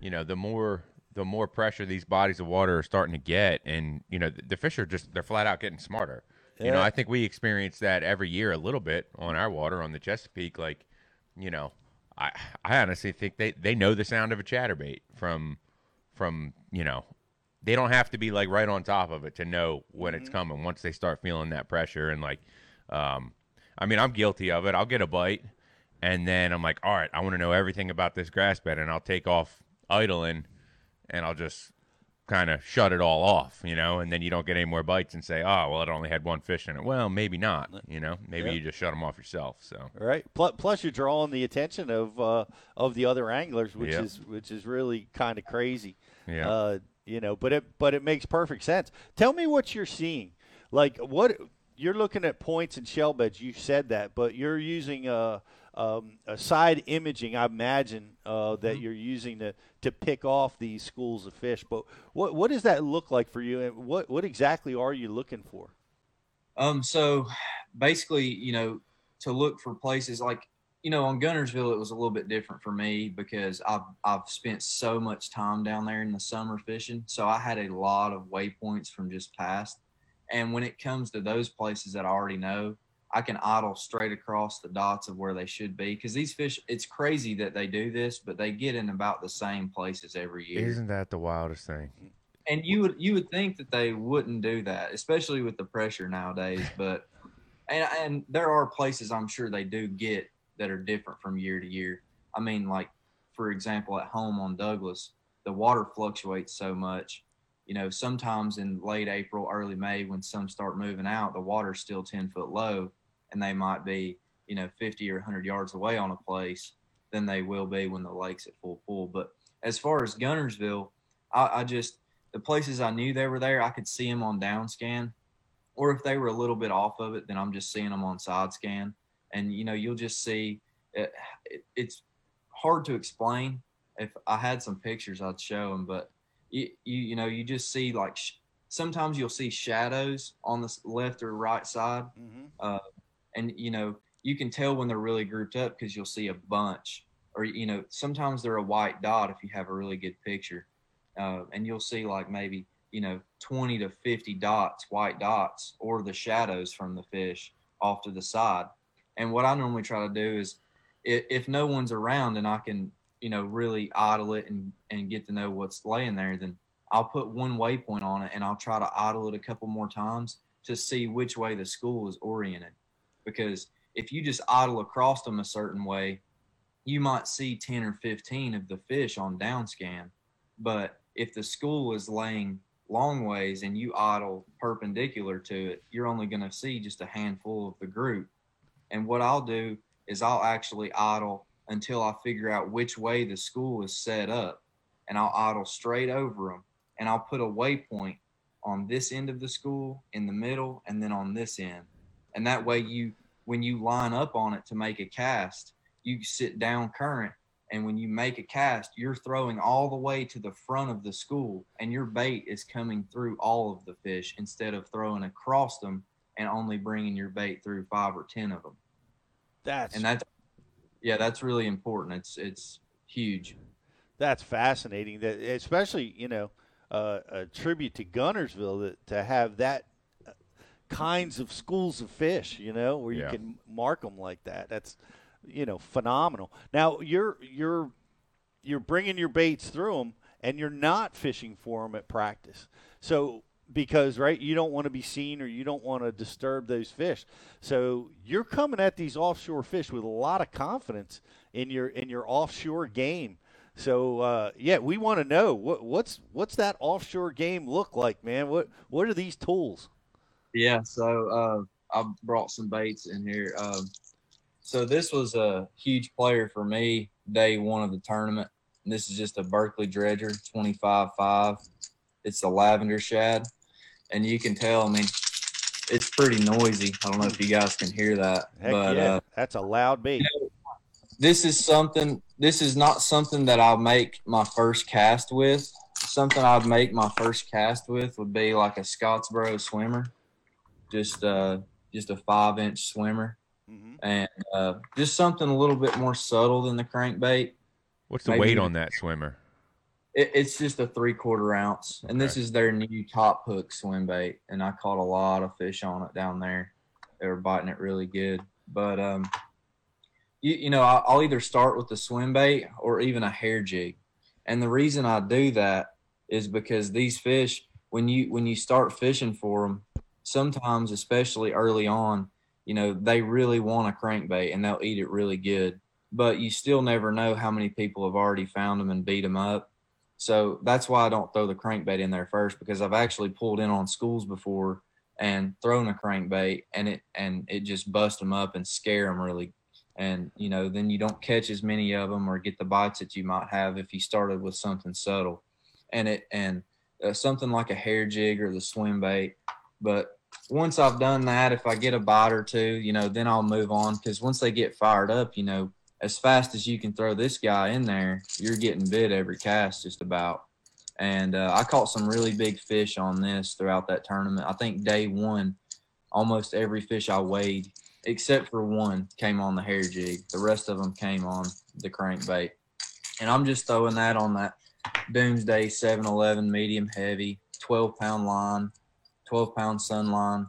you know, the more the more pressure these bodies of water are starting to get, and you know, the, the fish are just they're flat out getting smarter. You know, I think we experience that every year a little bit on our water on the Chesapeake. Like, you know, I I honestly think they they know the sound of a chatterbait from from you know they don't have to be like right on top of it to know when it's coming once they start feeling that pressure and like um I mean I'm guilty of it. I'll get a bite and then I'm like, all right, I want to know everything about this grass bed and I'll take off idling and I'll just kind of shut it all off, you know, and then you don't get any more bites and say, oh, well, it only had one fish in it. Well, maybe not, you know, maybe Yeah. you just shut them off yourself. So, Right. Plus, plus you're drawing the attention of uh, of the other anglers, which Yeah. is which is really kind of crazy. Yeah. Uh, you know, but it but it makes perfect sense. Tell me what you're seeing. Like what you're looking at points and shell beds. You said that, but you're using a um, a side imaging. I imagine uh, that you're using to to pick off these schools of fish. But what what does that look like for you? And what what exactly are you looking for? Um, so basically, you know, to look for places like, you know, on Guntersville, it was a little bit different for me because I've I've spent so much time down there in the summer fishing. So I had a lot of waypoints from just past. And when it comes to those places that I already know, I can idle straight across the dots of where they should be. Because these fish, it's crazy that they do this, but they get in about the same places every year isn't that the wildest thing? and you would you would think that they wouldn't do that, especially with the pressure nowadays. [laughs] But and and there are places I'm sure they do get that are different from year to year. I mean, like for example, at home on Douglas, the water fluctuates so much. You know, sometimes in late April, early May, when some start moving out, the water's still ten foot low, and they might be you know 50 or 100 yards away on a place than they will be when the lake's at full pool. But as far as Guntersville, I, I just the places I knew they were there, I could see them on down scan, or if they were a little bit off of it, then I'm just seeing them on side scan. And you know, you'll just see it, it, it's hard to explain. If I had some pictures, I'd show them, but you you, you know, you just see like sh- sometimes you'll see shadows on the left or right side, uh, and you know you can tell when they're really grouped up because you'll see a bunch, or you know sometimes they're a white dot if you have a really good picture uh, and you'll see like maybe you know 20 to 50 dots, white dots, or the shadows from the fish off to the side. And what I normally try to do is, if, if no one's around and I can you know really idle it and and get to know what's laying there, then I'll put one waypoint on it and I'll try to idle it a couple more times to see which way the school is oriented. Because if you just idle across them a certain way, you might see 10 or 15 of the fish on down scan. But if the school is laying long ways and you idle perpendicular to it, you're only going to see just a handful of the group. And what I'll do is I'll actually idle until I figure out which way the school is set up. And I'll idle straight over them. And I'll put a waypoint on this end of the school, in the middle, and then on this end. And that way, you when you line up on it to make a cast, you sit down current. And when you make a cast, you're throwing all the way to the front of the school, and your bait is coming through all of the fish instead of throwing across them and only bringing your bait through five or ten of them. That's and that's yeah, that's really important. It's it's huge. That's fascinating. That especially you know uh, a tribute to Guntersville that to have that kinds of schools of fish. You know where you Yeah. can mark them like that. That's you know phenomenal. Now you're you're you're bringing your baits through them, and you're not fishing for them at practice. So because right, you don't want to be seen or you don't want to disturb those fish. So you're coming at these offshore fish with a lot of confidence in your in your offshore game. So uh, yeah, we want to know what, what's what's that offshore game look like, man? What what are these tools? Yeah, so uh, I brought some baits in here. Um, so this was a huge player for me day one of the tournament. This is just a Berkley Dredger 25-5. It's a lavender shad. And you can tell, I mean, it's pretty noisy. I don't know if you guys can hear that. Heck but yeah, uh, that's a loud bait. this is something this is not something that I'll make my first cast with. Something I'd make my first cast with would be like a Scottsboro swimmer. Just uh just a five inch swimmer. And uh just something a little bit more subtle than the crankbait. What's the Maybe- weight on that swimmer? It, it's just a three quarter ounce. And this is their new top hook swim bait. And I caught a lot of fish on it down there. They were biting it really good. But um you, you know, I- I'll either start with the swim bait or even a hair jig. And the reason I do that is because these fish, when you when you start fishing for them, sometimes, especially early on, you know, they really want a crankbait and they'll eat it really good. But you still never know how many people have already found them and beat them up. So that's why I don't throw the crankbait in there first because I've actually pulled in on schools before and thrown a crankbait and it and it just bust them up and scare them really and you know then you don't catch as many of them or get the bites that you might have if you started with something subtle and it and uh, something like a hair jig or the swim bait but once i've done that if i get a bite or two you know then i'll move on because once they get fired up you know as fast as you can throw this guy in there you're getting bit every cast just about and uh, i caught some really big fish on this throughout that tournament i think day one almost every fish i weighed except for one came on the hair jig. The rest of them came on the crankbait. And I'm just throwing that on that Doomsday 7 Eleven medium heavy, 12 pound line, 12 pound Sunline.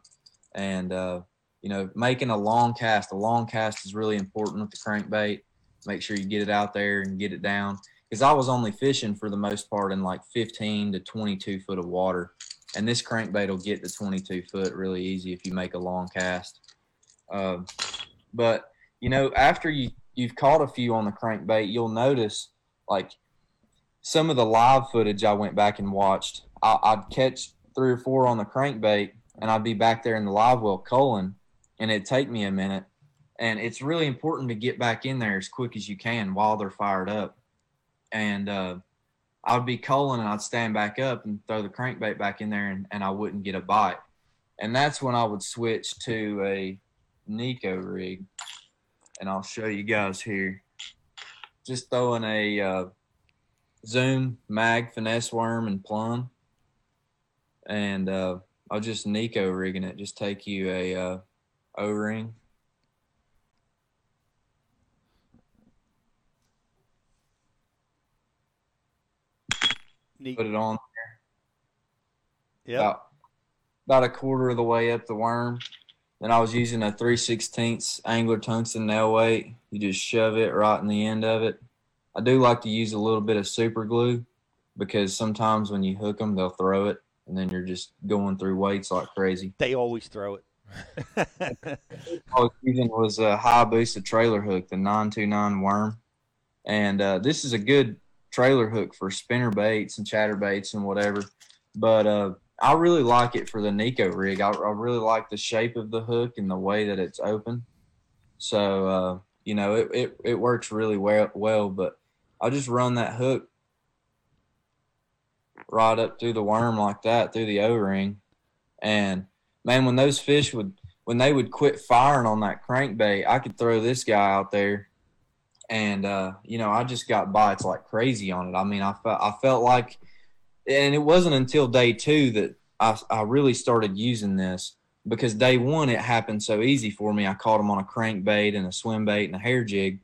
And, uh, you know, making a long cast. A long cast is really important with the crankbait. Make sure you get it out there and get it down. Because I was only fishing for the most part in like 15 to 22 foot of water. And this crankbait will get to 22 foot really easy if you make a long cast. Um, but you know, after you you've caught a few on the crankbait, you'll notice like some of the live footage I went back and watched. I, I'd catch three or four on the crankbait, and I'd be back there in the live well culling, and it'd take me a minute. And it's really important to get back in there as quick as you can while they're fired up. And uh, I'd be culling, and I'd stand back up and throw the crankbait back in there, and, and I wouldn't get a bite. And that's when I would switch to a Neko rig, and I'll show you guys here. Just throwing a uh, Zoom Mag Finesse Worm and Plum, and uh, I'll just Neko rigging it. Just take you a uh, O ring. Put it on Yep. About, about a quarter of the way up the worm. Then I was using a 3 16ths angler tungsten nail weight. You just shove it right in the end of it. I do like to use a little bit of super glue because sometimes when you hook them, they'll throw it, and then you're just going through weights like crazy. They always throw it. I was using was a Hayabusa trailer hook, the 929 worm. And uh, this is a good trailer hook for spinner baits and chatter baits and whatever. But uh, I really like it for the Neko rig. I, I really like the shape of the hook and the way that it's open. So, uh, you know, it, it, it works really well, well. But I just run that hook right up through the worm like that, through the O ring. And man, when those fish would when they would quit firing on that crankbait, I could throw this guy out there, and uh, you know I just got bites like crazy on it. I mean, I felt I felt like, and it wasn't until day two that I I really started using this because day one it happened so easy for me. I caught them on a crankbait and a swim bait and a hair jig,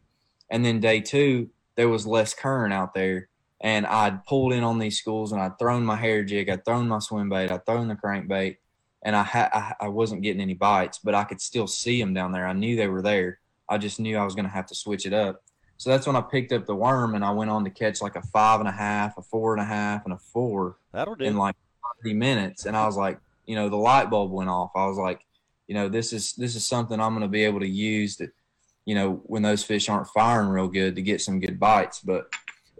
and then day two there was less current out there. And I'd pulled in on these schools and I'd thrown my hair jig, I'd thrown my swim bait, I'd thrown the crankbait, and I, ha- I I wasn't getting any bites, but I could still see them down there. I knew they were there. I just knew I was going to have to switch it up. So that's when I picked up the worm and I went on to catch like a five and a half, a four and a half, and a four That'll do. in like 30 minutes. And I was like, you know, the light bulb went off. I was like, you know, this is this is something I'm going to be able to use that, you know, when those fish aren't firing real good to get some good bites. But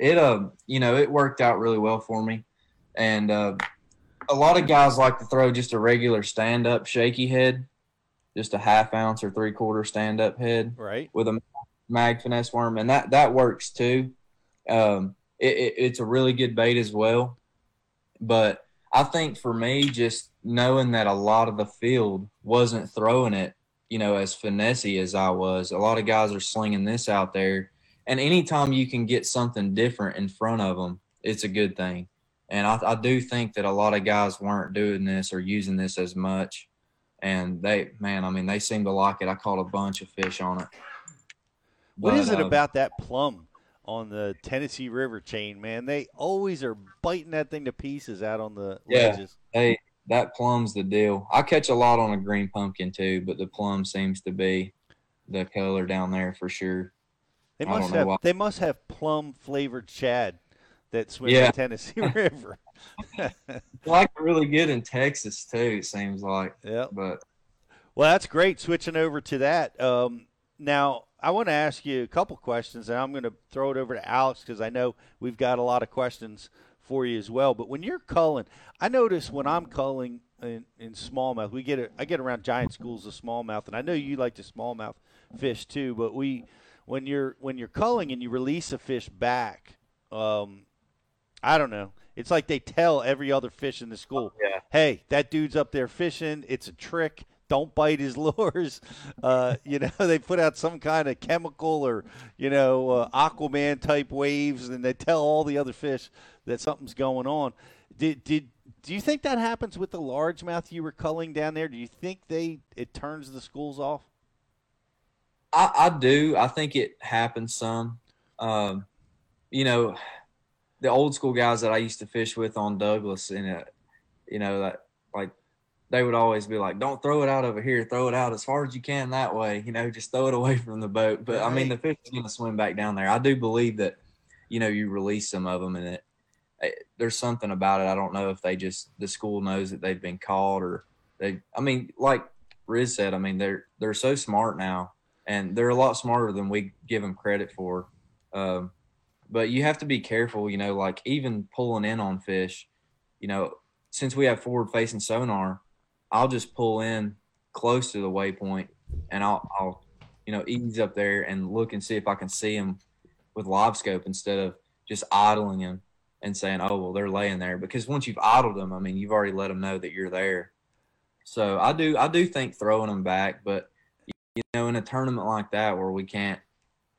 it uh, you know, it worked out really well for me. And uh, a lot of guys like to throw just a regular stand up shaky head, just a half ounce or three quarter stand up head, right, with a mag finesse worm, and that that works too. Um, it, it, it's a really good bait as well, but I think for me, just knowing that a lot of the field wasn't throwing it, you know, as finessey as I was, a lot of guys are slinging this out there, and anytime you can get something different in front of them, it's a good thing. And I, I do think that a lot of guys weren't doing this or using this as much. And they, man, I mean, they seem to like it. I caught a bunch of fish on it. What is But, it uh, about that plum on the Tennessee River chain, man? They always are biting that thing to pieces out on the Yeah, ledges. they that plum's the deal. I catch a lot on a green pumpkin too, but the plum seems to be the color down there for sure. They must have they must have plum flavored shad that swim Yeah. the Tennessee [laughs] River. [laughs] like really good in Texas too. It seems like. Yeah. But Well, that's great. Switching over to that. Um, now, I want to ask you a couple questions, and I'm going to throw it over to Alex because I know we've got a lot of questions for you as well. But when you're culling, I notice when I'm culling in, in smallmouth, we get a, I get around giant schools of smallmouth, and I know you like to smallmouth fish too. But we, when you're when you're culling and you release a fish back, um, I don't know. It's like they tell every other fish in the school, Yeah. "Hey, that dude's up there fishing. It's a trick. Don't bite his [laughs] lures." Uh, you know, [laughs] they put out some kind of chemical or you know uh, Aquaman type waves, and they tell all the other fish that something's going on. Did did do you think that happens with the largemouth you were culling down there? Do you think they it turns the schools off? I, I do. I think it happens some. Um, you know, the old school guys that I used to fish with on Douglas, and uh, you know that like they would always be like, "Don't throw it out over here. Throw it out as far as you can that way. You know, just throw it [laughs] away from the boat." But I mean, the fish is going to swim back down there. I do believe that, you know, you release some of them, and it, it there's something about it. I don't know if they just the school knows that they've been caught or they. I mean, like Riz said, I mean they're they're so smart now, and they're a lot smarter than we give them credit for. Um, but you have to be careful, you know, like even pulling in on fish, you know, since we have forward facing sonar, I'll just pull in close to the waypoint and I'll, I'll, you know, ease up there and look and see if I can see them with LiveScope instead of just idling them and saying, oh, well, they're laying there. Because once you've idled them, I mean, you've already let them know that you're there. So I do, I do think throwing them back, but you know, in a tournament like that where we can't,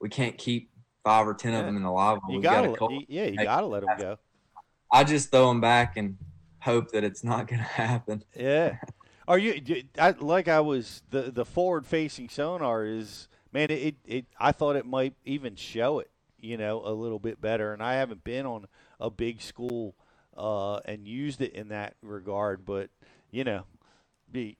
we can't keep five or ten of them in the live. You gotta, gotta you- yeah, you gotta let them go. I just throw them back and hope that it's not going [laughs] to happen. Yeah. Are you I, like I was the the forward facing sonar is man it, it it I thought it might even show it you know a little bit better and I haven't been on a big school uh, and used it in that regard. But you know, be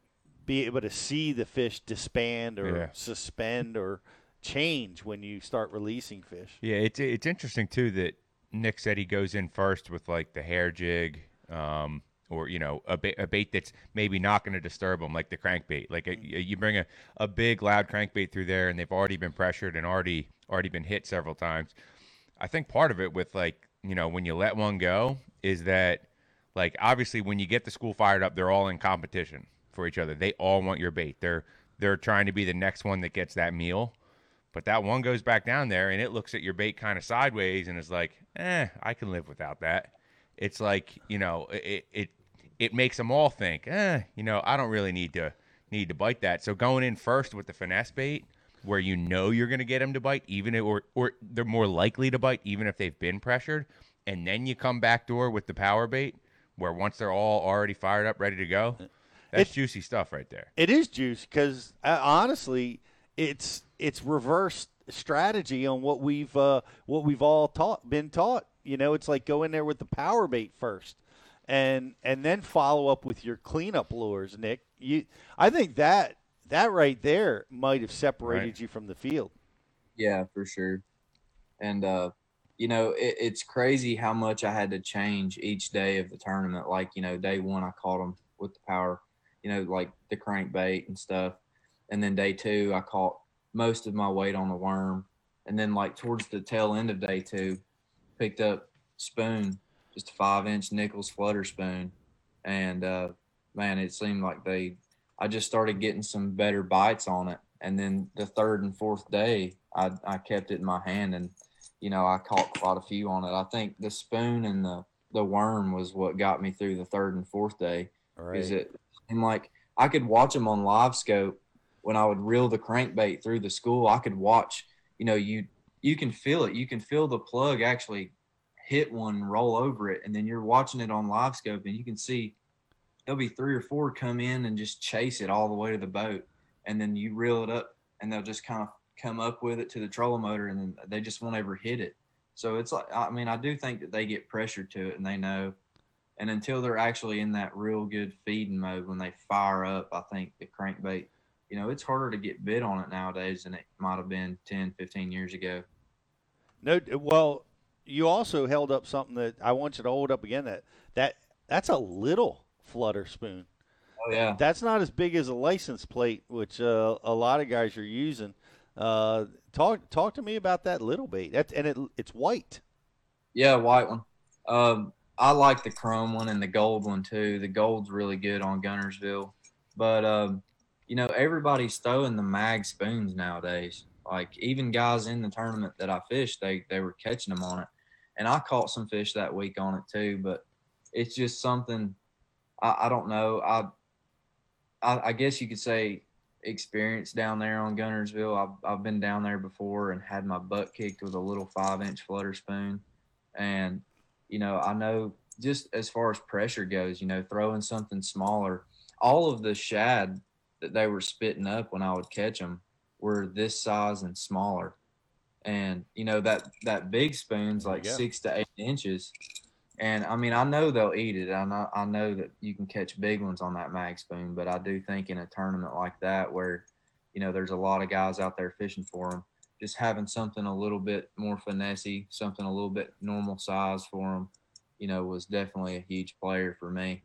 be able to see the fish disband or Yeah. suspend or change when you start releasing fish. Yeah, it's it's interesting too that Nick said he goes in first with like the hair jig, um, or you know a bait, a bait that's maybe not going to disturb them, like the crankbait. Like a, you bring a, a big loud crankbait through there, and they've already been pressured and already already been hit several times. I think part of it with like you know when you let one go is that like obviously when you get the school fired up, they're all in competition for each other. They all want your bait. They're they're trying to be the next one that gets that meal. But that one goes back down there and it looks at your bait kind of sideways and is like, eh, I can live without that. It's like, you know, it it it makes them all think, eh, you know, I don't really need to need to bite that. So going in first with the finesse bait, where you know you're going to get them to bite, even if, or or they're more likely to bite, even if they've been pressured, and then you come back door with the power bait, where once they're all already fired up, ready to go, that's It- juicy stuff right there. It is juice because uh, honestly, it's it's reverse strategy on what we've uh, what we've all taught been taught. You know, it's like go in there with the power bait first, and and then follow up with your cleanup lures, Nick. You, I think that that right there might have separated Right. you from the field. Yeah, for sure. And uh, you know, it, it's crazy how much I had to change each day of the tournament. Like, you know, day one I caught them with the power, you know, like the crankbait and stuff. And then day two I caught most of my weight on the worm. And then like towards the tail end of day two, picked up spoon, just a five inch Nichols flutter spoon. And uh man, it seemed like they I just started getting some better bites on it. And then the third and fourth day, I, I kept it in my hand and, you know, I caught quite a few on it. I think the spoon and the, the worm was what got me through the third and fourth day. Is it and like I could watch them on LiveScope when I would reel the crankbait through the school. I could watch, you know, you you can feel it. You can feel the plug actually hit one roll over it, and then you're watching it on LiveScope, and you can see there'll be three or four come in and just chase it all the way to the boat, and then you reel it up, and they'll just kind of come up with it to the trolling motor, and then they just won't ever hit it. So it's like I mean I do think that they get pressured to it, and they know. And until they're actually in that real good feeding mode when they fire up, I think the crankbait, you know, it's harder to get bit on it nowadays than it might have been 10, 15 years ago. No, well, you also held up something that I want you to hold up again. That that that's a little flutter spoon. Oh yeah, That's not as big as a license plate, which uh, a lot of guys are using. Uh, talk talk to me about that little bait. That and it it's white. Yeah, white one. Um, I like the chrome one and the gold one too. The gold's really good on Guntersville, but um, you know everybody's throwing the mag spoons nowadays. Like even guys in the tournament that I fished, they they were catching them on it, and I caught some fish that week on it too. But it's just something I, I don't know. I, I I guess you could say experience down there on Guntersville. I've I've been down there before and had my butt kicked with a little five inch flutter spoon, and you know I know just as far as pressure goes, you know throwing something smaller. All of the shad that they were spitting up when I would catch them were this size and smaller, and you know that that big spoon's like six to eight inches. And I mean, I know they'll eat it. I know, I know that you can catch big ones on that mag spoon, but I do think in a tournament like that, where you know there's a lot of guys out there fishing for them, just having something a little bit more finessey, something a little bit normal size for them, you know, was definitely a huge player for me.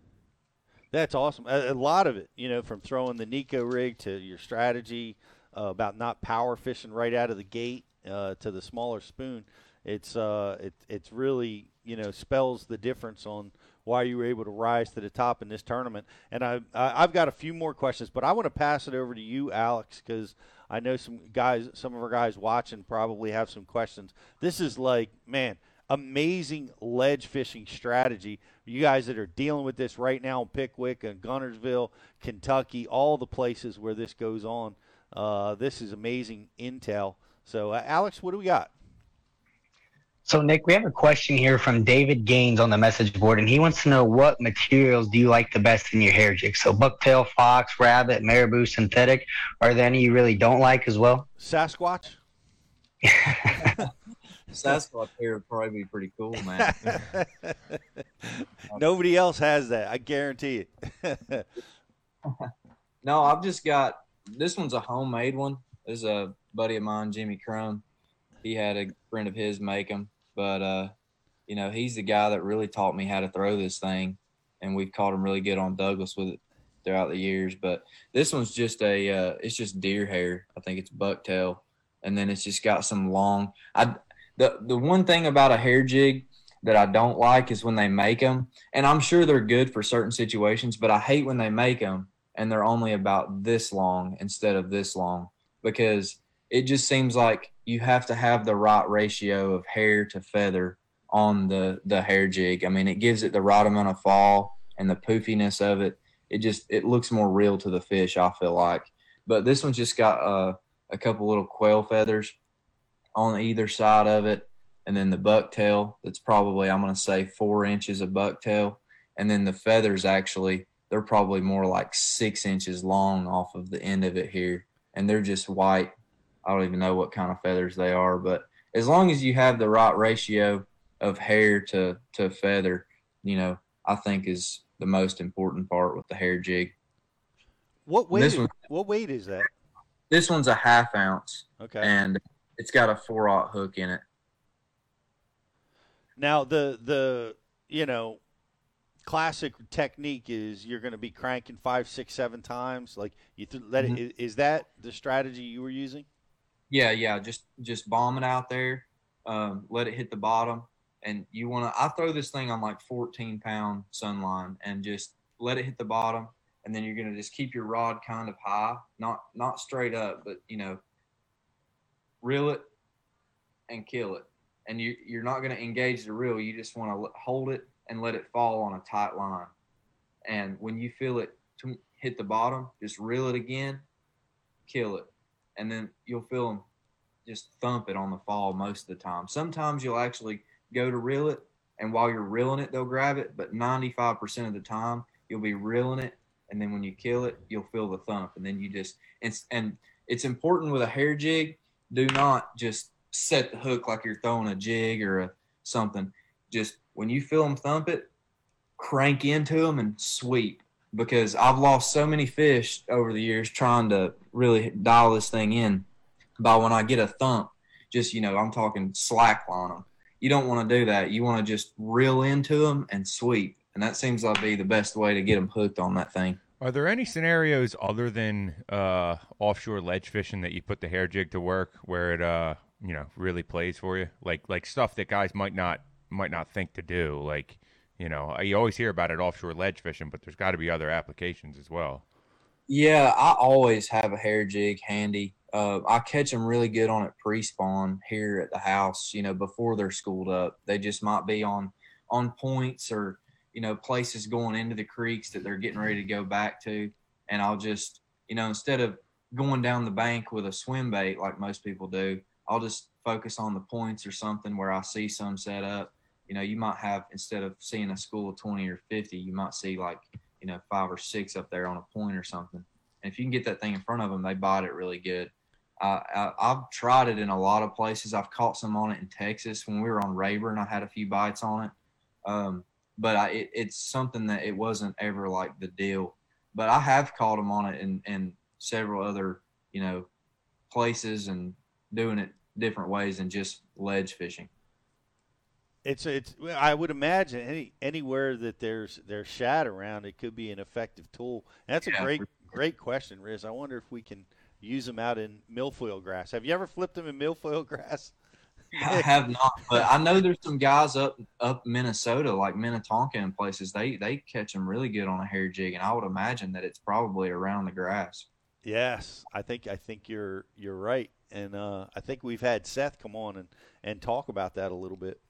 That's awesome. A, a lot of it, you know, from throwing the Neko rig to your strategy uh, about not power fishing right out of the gate uh, to the smaller spoon. It's uh, it, it's really you know spells the difference on why you were able to rise to the top in this tournament. And I, I've got a few more questions, but I want to pass it over to you, Alex, because I know some guys, some of our guys watching probably have some questions. This is like, man, amazing ledge fishing strategy. You guys that are dealing with this right now in Pickwick and Guntersville, Kentucky, all the places where this goes on. Uh, this is amazing intel. So, uh, Alex, what do we got? So, Nick, we have a question here from David Gaines on the message board, and he wants to know what materials do you like the best in your hair jig? So, bucktail, fox, rabbit, marabou, synthetic. Are there any you really don't like as well? Sasquatch. [laughs] [laughs] Sasquatch hair would probably be pretty cool, man. [laughs] Nobody else has that. I guarantee it. no, I've just got this one's a homemade one. This is a buddy of mine, Jimmy Crum. He had a friend of his make them, but uh, you know, he's the guy that really taught me how to throw this thing, and we've caught him really good on Douglas with it throughout the years. But this one's just a, uh, it's just deer hair. I think it's bucktail, and then it's just got some long. I the the one thing about a hair jig that I don't like is when they make them, and I'm sure they're good for certain situations, but I hate when they make them and they're only about this long instead of this long because it just seems like you have to have the right ratio of hair to feather on the the hair jig. I mean, it gives it the right amount of fall and the poofiness of it. It just it looks more real to the fish. I feel like, but this one's just got uh, a couple little quail feathers on either side of it, and then the bucktail. That's probably I'm gonna say four inches of bucktail, and then the feathers actually they're probably more like six inches long off of the end of it here, and they're just white. I don't even know what kind of feathers they are, but as long as you have the right ratio of hair to to feather, you know, I think is the most important part with the hair jig. What weight? Is- what weight is that? This one's a half ounce, Okay. and it's got a four aught hook in it. Now the the you know classic technique is you're going to be cranking five, six, seven times. Like you th- let Mhm. it. Is that the strategy you were using? Yeah, yeah, just just bomb it out there, um, let it hit the bottom, and you want to. I throw this thing on like 14 pound sunline and just let it hit the bottom, and then you're gonna just keep your rod kind of high, not not straight up, but you know, reel it and kill it, and you you're not gonna engage the reel. You just want to hold it and let it fall on a tight line, and when you feel it hit the bottom, just reel it again, kill it and then you'll feel them just thump it on the fall most of the time. Sometimes you'll actually go to reel it, and while you're reeling it, they'll grab it. But 95% of the time, you'll be reeling it, and then when you kill it, you'll feel the thump, and then you just it's and it's important with a hair jig. Do not just set the hook like you're throwing a jig or a something. Just when you feel them thump it, crank into them and sweep because I've lost so many fish over the years trying to really dial this thing in. By when I get a thump, just you know, I'm talking slack on them. You don't want to do that. You want to just reel into them and sweep, and that seems like be the best way to get them hooked on that thing. Are there any scenarios other than uh, offshore ledge fishing that you put the hair jig to work where it uh, you know really plays for you? Like like stuff that guys might not might not think to do. Like you know you always hear about it offshore ledge fishing, but there's got to be other applications as well. Yeah, I always have a hair jig handy. Uh, I catch them really good on it pre-spawn here at the house. You know, before they're schooled up, they just might be on on points or you know places going into the creeks that they're getting ready to go back to, and I'll just you know instead of going down the bank with a swim bait like most people do, I'll just focus on the points or something where I see some set up. You know, you might have instead of seeing a school of twenty or fifty, you might see like you know five or six up there on a point or something. And if you can get that thing in front of them, they bite it really good. Uh, I, I've tried it in a lot of places. I've caught some on it in Texas when we were on Rayburn. I had a few bites on it, um, but I, it, it's something that it wasn't ever like the deal. But I have caught them on it in, in several other you know places and doing it different ways than just ledge fishing. It's it's. I would imagine any anywhere that there's there's shad around, it could be an effective tool. And that's a great great question, Riz. I wonder if we can use them out in milfoil grass. Have you ever flipped them in milfoil grass? I have not, but I know there's some guys up up Minnesota, like Minnetonka and places. They they catch them really good on a hair jig, and I would imagine that it's probably around the grass. Yes, I think I think you're you're right, and uh, I think we've had Seth come on and, and talk about that a little bit.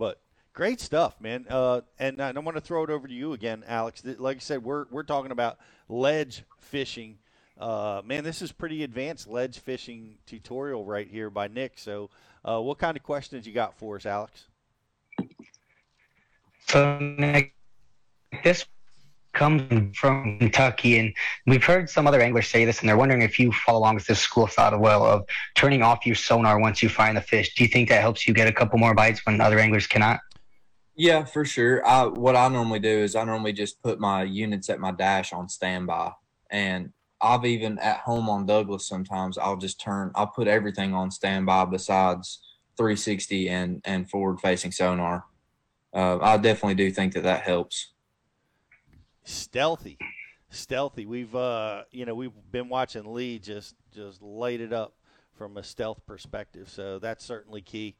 But great stuff, man. Uh, and I want to throw it over to you again, Alex. Like I said, we're we're talking about ledge fishing. Uh, man, this is pretty advanced ledge fishing tutorial right here by Nick. So, uh, what kind of questions you got for us, Alex? So Nick, this comes from Kentucky, and we've heard some other anglers say this, and they're wondering if you follow along with this school of thought of well of turning off your sonar once you find the fish. Do you think that helps you get a couple more bites when other anglers cannot? Yeah, for sure. I what I normally do is I normally just put my units at my dash on standby, and I've even at home on Douglas sometimes I'll just turn I'll put everything on standby besides 360 and and forward facing sonar. Uh, I definitely do think that that helps. Stealthy, stealthy. We've uh, you know we've been watching Lee just just light it up from a stealth perspective, so that's certainly key.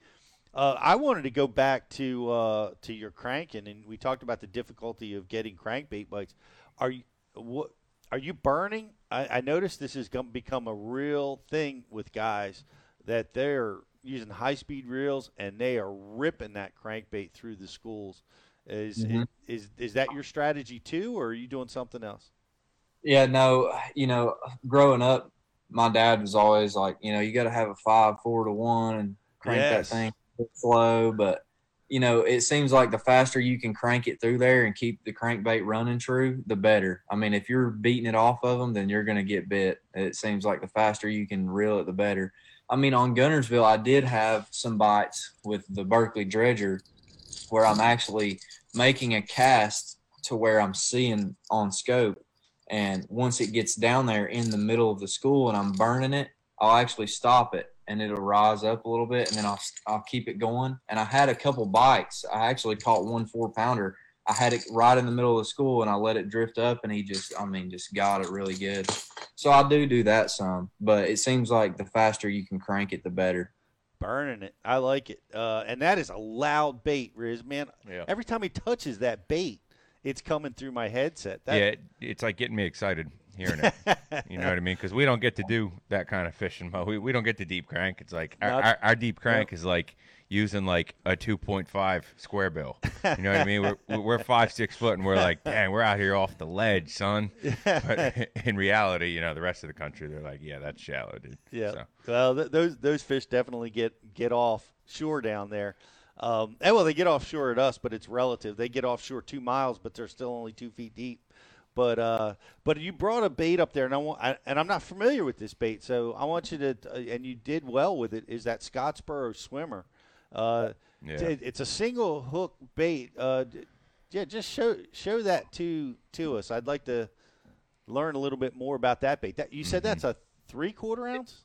Uh, I wanted to go back to uh, to your cranking, and we talked about the difficulty of getting crankbait bites. Are you what? Are you burning? I, I noticed this has come, become a real thing with guys that they're using high speed reels and they are ripping that crankbait through the schools. Is, Mhm. is is that your strategy too, or are you doing something else? Yeah, no, you know, growing up, my dad was always like, you know, you got to have a five, four to one and crank Yes. that thing slow. But, you know, it seems like the faster you can crank it through there and keep the crankbait running true, the better. I mean, if you're beating it off of them, then you're going to get bit. It seems like the faster you can reel it, the better. I mean, on Guntersville, I did have some bites with the Berkley dredger where I'm actually making a cast to where I'm seeing on scope. And once it gets down there in the middle of the school and I'm burning it, I'll actually stop it and it'll rise up a little bit and then I'll, I'll keep it going. And I had a couple bites. I actually caught one four pounder. I had it right in the middle of the school and I let it drift up and he just, I mean, just got it really good. So I do do that some, but it seems like the faster you can crank it, the better. Burning it. I like it. Uh, and that is a loud bait, Riz. Man, Yeah. every time he touches that bait, it's coming through my headset. That, yeah, it, it's like getting me excited hearing it. you know what I mean? Because we don't get to do that kind of fishing. Mo. We, we don't get the deep crank. It's like our, Not- our, our deep crank is like using like a 2.5 square bill. You know what I mean? We're, [laughs] we're five, six foot, and we're like, dang, we're out here off the ledge, son. But [laughs] in reality, you know, the rest of the country, they're like, yeah, that's shallow, dude. Yeah. So, Well, th- those those fish definitely get get off shore down there. Um, and well, they get offshore at us, but it's relative. They get offshore two miles, but they're still only two feet deep. But uh, but you brought a bait up there, and I want, I, and I'm not familiar with this bait, so I want you to, uh, and you did well with it. Is that Scottsboro swimmer? Uh, Yeah. t- it's a single hook bait. Uh, yeah, just show show that to to us. I'd like to learn a little bit more about that bait. That you said that's a three quarter ounce.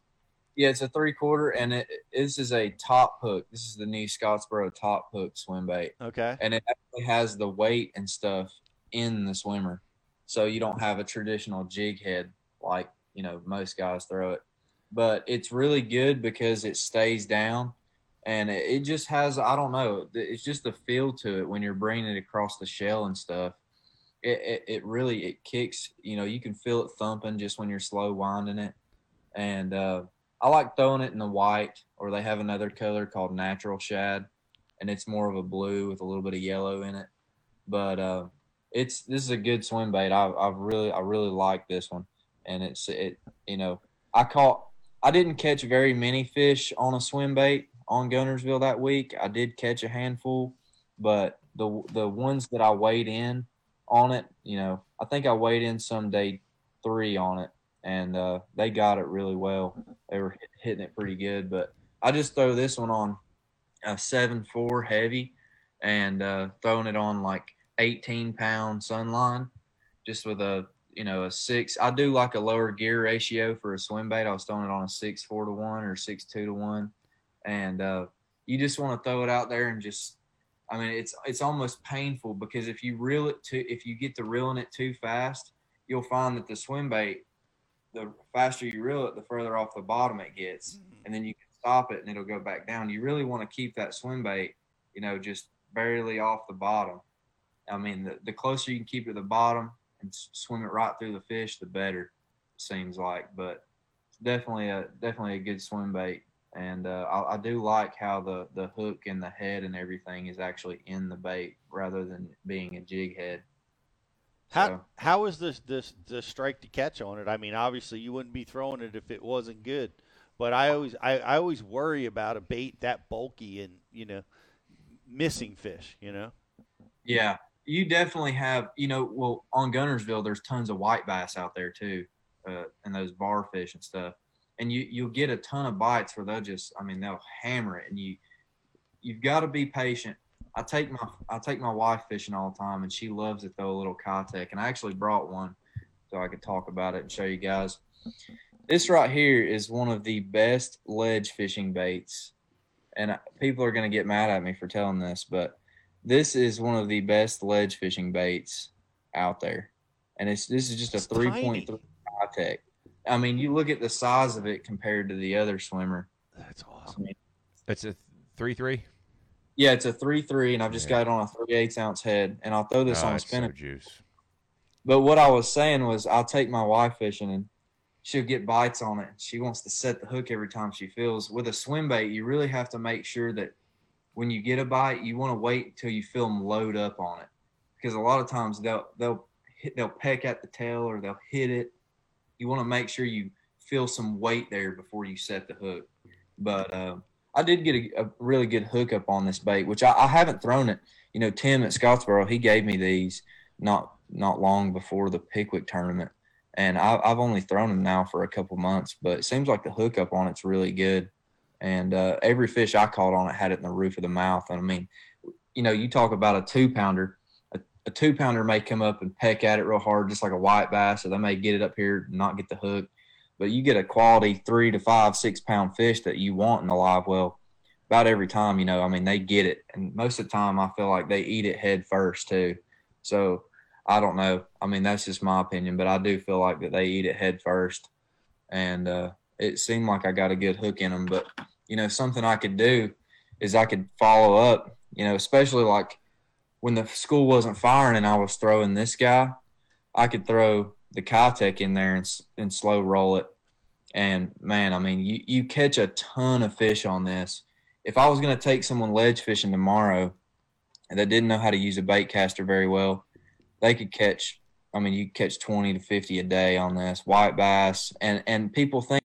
Yeah, it's a three quarter, and it this is a top hook. This is the new Scottsboro top hook swim bait. Okay. and it actually has the weight and stuff in the swimmer, so you don't have a traditional jig head like you know most guys throw it. But it's really good because it stays down, and it, just has I don't know. It's just the feel to it when you're bringing it across the shell and stuff. It, it, it really it kicks. You know, you can feel it thumping just when you're slow winding it, and uh, I like throwing it in the white, or they have another color called natural shad, and it's more of a blue with a little bit of yellow in it. But uh, it's this is a good swim bait. I I really I really like this one, and it's it you know I caught I didn't catch very many fish on a swim bait on Guntersville that week. I did catch a handful, but the the ones that I weighed in on it, you know, I think I weighed in some day three on it, and uh, they got it really well. They were hit- hitting it pretty good, but I just throw this one on a seven four heavy, and uh, throwing it on like eighteen pound sunline, just with a you know a six. I do like a lower gear ratio for a swim bait. I was throwing it on a six four to one or six two to one, and uh, you just want to throw it out there and just I mean, it's it's almost painful because if you reel it too, if you get to reeling it too fast, you'll find that the swim bait, the faster you reel it, the further off the bottom it gets, and then you can stop it and it'll go back down. You really want to keep that swim bait, you know, just barely off the bottom. I mean, the, the closer you can keep it to the bottom and swim it right through the fish, the better. It Seems like, but it's definitely a definitely a good swim bait and uh, I, I do like how the the hook and the head and everything is actually in the bait rather than being a jig head. How So- how is this this the strike to catch on it? I mean, obviously you wouldn't be throwing it if it wasn't good, but I always I, I always worry about a bait that bulky and you know missing fish. You know. Yeah, you definitely have, you know, well, on Guntersville, there's tons of white bass out there too, uh, and those bar fish and stuff. And you you'll get a ton of bites where they'll just, I mean, they'll hammer it, and you you've got to be patient. I take my I take my wife fishing all the time, and she loves to throw a little Keitech, and I actually brought one so I could talk about it and show you guys. This right here is one of the best ledge fishing baits, and people are going to get mad at me for telling this, but this is one of the best ledge fishing baits out there, and it's this is just a It's three tiny. point three Keitech. I mean, you look at the size of it compared to the other swimmer. That's awesome. It's a three three. Yeah, it's a three three, and I've just got it on a three eighths ounce head, and I'll throw this Oh, on a it's so juice. But what I was saying was, I'll take my wife fishing, and she'll get bites on it. She wants to set the hook every time she feels. With a swim bait, you really have to make sure that when you get a bite, you want to wait until you feel them load up on it, because a lot of times they'll they'll hit, they'll peck at the tail or they'll hit it. You want to make sure you feel some weight there before you set the hook. But uh, I did get a, a really good hookup on this bait, which I, I haven't thrown it. You know, Tim at Scottsboro, he gave me these not not long before the Pickwick tournament, and I, I've only thrown them now for a couple months. But it seems like the hookup on it's really good, and uh, every fish I caught on it had it in the roof of the mouth. And I mean, you know, you talk about a two pounder. A, two pounder may come up and peck at it real hard, just like a white bass, or they may get it up here and not get the hook. But you get a quality three to five, six pound fish that you want in a live well about every time, you know, I mean, they get it. And most of the time, I feel like they eat it head first, too. So I don't know. I mean, that's just my opinion, but I do feel like that they eat it head first. And uh, it seemed like I got a good hook in them. But, you know, something I could do is I could follow up, you know, especially like when the school wasn't firing and I was throwing this guy, I could throw the Keitech in there and, and slow roll it. And man, I mean, you, you catch a ton of fish on this. If I was going to take someone ledge fishing tomorrow and that didn't know how to use a bait caster very well, they could catch, I mean, you catch 20 to 50 a day on this white bass. And, and people think,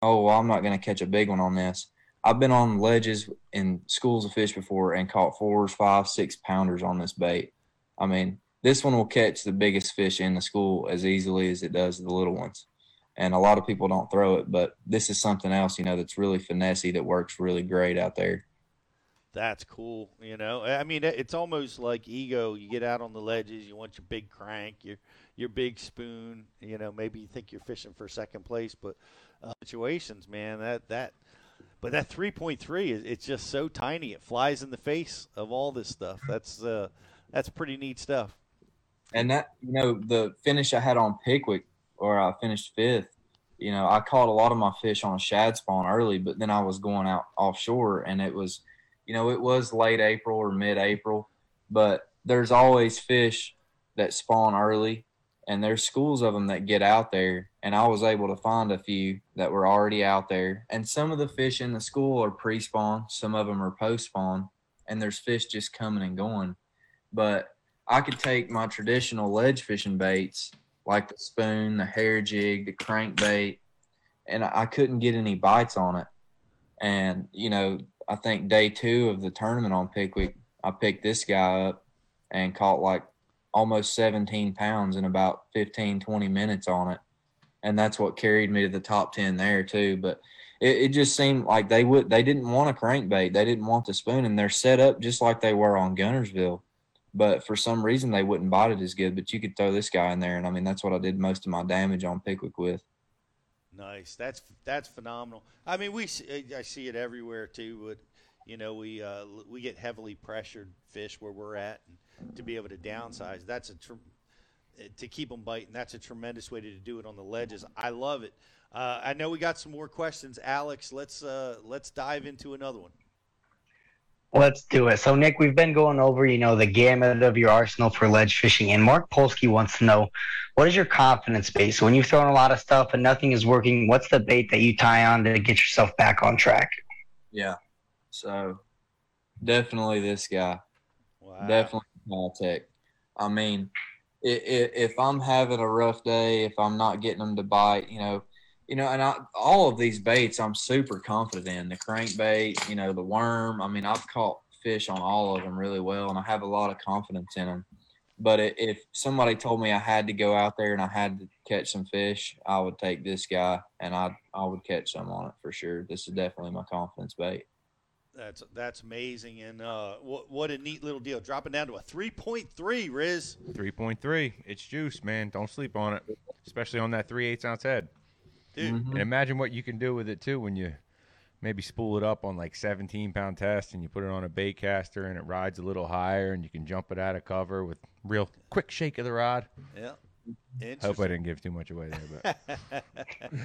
oh, well, I'm not going to catch a big one on this. I've been on ledges in schools of fish before and caught fours, five, six pounders on this bait. I mean, this one will catch the biggest fish in the school as easily as it does the little ones. And a lot of people don't throw it, but this is something else, you know, that's really finessey that works really great out there. That's cool. You know, I mean, it's almost like ego. You get out on the ledges, you want your big crank, your your big spoon. You know, maybe you think you're fishing for second place, but uh, situations, man, that that. But that 3.3 is it's just so tiny. It flies in the face of all this stuff. That's uh, that's pretty neat stuff. And that, you know, the finish I had on Pickwick, or I finished fifth, you know, I caught a lot of my fish on a shad spawn early, but then I was going out offshore and it was, you know, it was late April or mid April, but there's always fish that spawn early and there's schools of them that get out there. And I was able to find a few that were already out there. And some of the fish in the school are pre spawn, some of them are post spawn, and there's fish just coming and going. But I could take my traditional ledge fishing baits like the spoon, the hair jig, the crankbait, and I couldn't get any bites on it. And, you know, I think day two of the tournament on Pickwick, I picked this guy up and caught like almost 17 pounds in about 15, 20 minutes on it. And that's what carried me to the top 10 there too. But it, it just seemed like they would, they didn't want a crankbait. They didn't want the spoon and they're set up just like they were on Guntersville but for some reason they wouldn't bite it as good. But you could throw this guy in there, and I mean that's what I did most of my damage on Pickwick with. Nice. That's that's phenomenal. I mean, we—I see it everywhere too. But you know, we uh, we get heavily pressured fish where we're at, and to be able to downsize, that's a tr- uh, to keep them biting. That's a tremendous way to do it on the ledges. I love it. Uh, I know we got some more questions, Alex. Let's uh, let's dive into another one. Let's do it. So, Nick, we've been going over, you know, the gamut of your arsenal for ledge fishing, and Mark Polsky wants to know what is your confidence base? So When you've thrown a lot of stuff and nothing is working, what's the bait that you tie on to get yourself back on track? Yeah. So definitely this guy. Wow. Definitely Caltech. I mean, if I'm having a rough day, if I'm not getting them to bite, you know, you know, and I, all of these baits I'm super confident in. The crankbait, you know, the worm. I mean, I've caught fish on all of them really well, and I have a lot of confidence in them. But if somebody told me I had to go out there and I had to catch some fish, I would take this guy, and I I would catch some on it for sure. This is definitely my confidence bait. That's that's amazing, and uh, what what a neat little deal. Dropping down to a three point three, Riz. 3.3. It's juice, man. Don't sleep on it, especially on that 3 8 ounce head. Dude. And imagine what you can do with it, too, when you maybe spool it up on like 17 pound test and you put it on a bait caster and it rides a little higher and you can jump it out of cover with real quick shake of the rod. Yeah. Hope I didn't give too much away there, but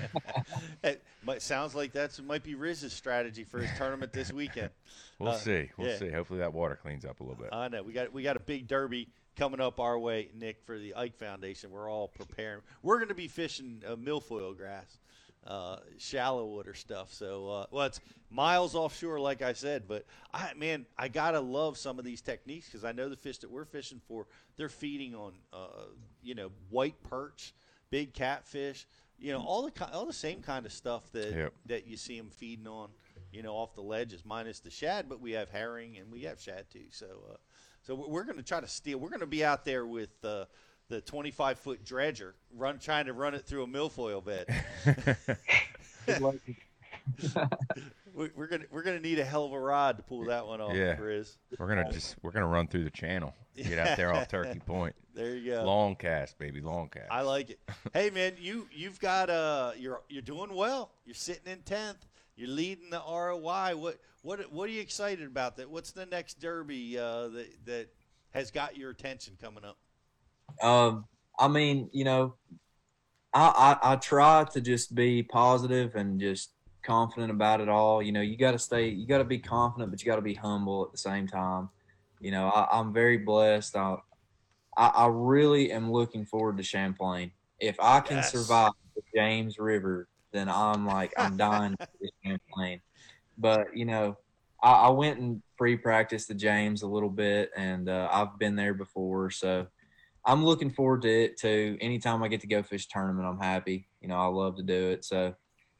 [laughs] it might, sounds like that's might be Riz's strategy for his tournament this weekend. [laughs] we'll Uh, see. We'll yeah. see. Hopefully that water cleans up a little bit. I know we got we got a big derby coming up our way, Nick, for the Ike Foundation. We're all preparing. We're going to be fishing uh, milfoil grass, uh, shallow water stuff. So, uh, well, it's miles offshore, like I said. But I, man, I gotta love some of these techniques because I know the fish that we're fishing for, they're feeding on, uh, you know, white perch, big catfish. You know, all the all the same kind of stuff that Yep. that you see them feeding on. You know, off the ledges, minus the shad, but we have herring and we have shad too. So, uh, so we're- going to try to steal. We're going to be out there with uh, the 25 foot dredger, run trying to run it through a milfoil bed. [laughs] [laughs] we, we're gonna we're gonna need a hell of a rod to pull that one off, yeah. Riz. We're going to just, we're going to run through the channel. Get out there off Turkey [laughs] Point. There you go. Long cast, baby. Long cast. I like it. hey man, you you've got uh you're you're doing well. You're sitting in tenth. You're leading the ROY. What what what are you excited about? That what's the next derby uh, that that has got your attention coming up? Um, I mean, you know, I, I I try to just be positive and just confident about it all. You know, you got to stay, you got to be confident, but you got to be humble at the same time. You know, I, I'm very blessed. I, I I really am looking forward to Champlain. If I can Yes. survive the James River, then I'm like I'm dying to [laughs] Champlain. But you know, I, I went and pre-practiced the James a little bit, and uh, I've been there before, so I'm looking forward to it too. Anytime I get to go fish tournament, I'm happy. You know, I love to do it, so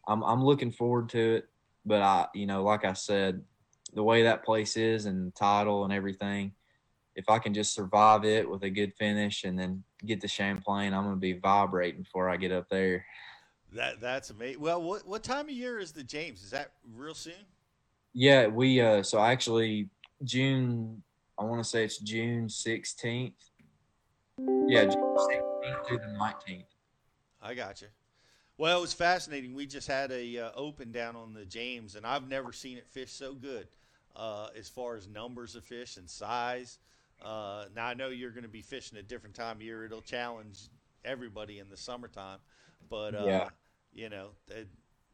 I'm I'm looking forward to it. But I, you know, like I said, the way that place is and title and everything, if I can just survive it with a good finish and then get to Champlain, I'm gonna be vibrating before I get up there. That that's amazing. Well, what what time of year is the James? Is that real soon? Yeah, we uh so actually June I want to say it's June 16th. Yeah, June 16th through the 19th. I got you. Well, it was fascinating. We just had a uh, open down on the James, and I've never seen it fish so good uh, as far as numbers of fish and size. Uh, now I know you're going to be fishing a different time of year. It'll challenge everybody in the summertime, but uh, Yeah. you know that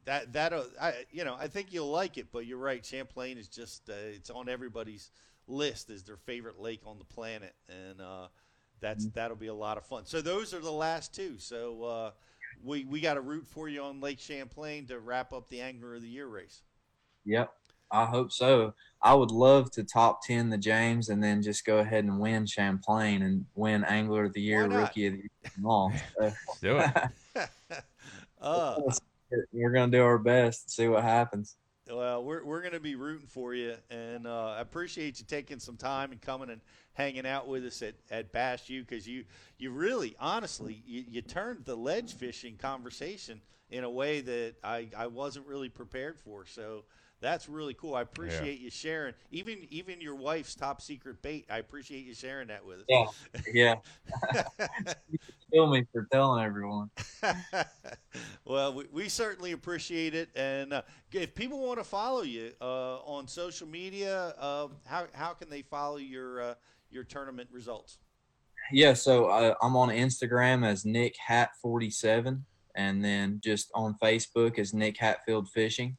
that that uh, I you know I think you'll like it. But you're right, Champlain is just uh, it's on everybody's list as their favorite lake on the planet, and that's that'll be a lot of fun. So those are the last two. So uh, we we got to root for you on Lake Champlain to wrap up the Angler of the Year race. Yep. I hope so. I would love to top 10 the James and then just go ahead and win Champlain and win Angler of the Year. Rookie of the Year. and all. [laughs] So, do it. [laughs] Uh, [laughs] We're going to do our best to see what happens. Well, we're we're going to be rooting for you, and uh, I appreciate you taking some time and coming and hanging out with us at, at Bass U because you you really honestly you, you turned the ledge fishing conversation in a way that I, I wasn't really prepared for. So that's really cool. I appreciate you sharing. Even even your wife's top secret bait. I appreciate you sharing that with us. Yeah. Yeah. [laughs] kill me for telling everyone. [laughs] well, we, we certainly appreciate it. And uh, if people want to follow you uh, on social media, uh, how, how can they follow your uh, your tournament results? Yeah, so uh, I'm on Instagram as Nick Hat 47, and then just on Facebook as Nick Hatfield Fishing.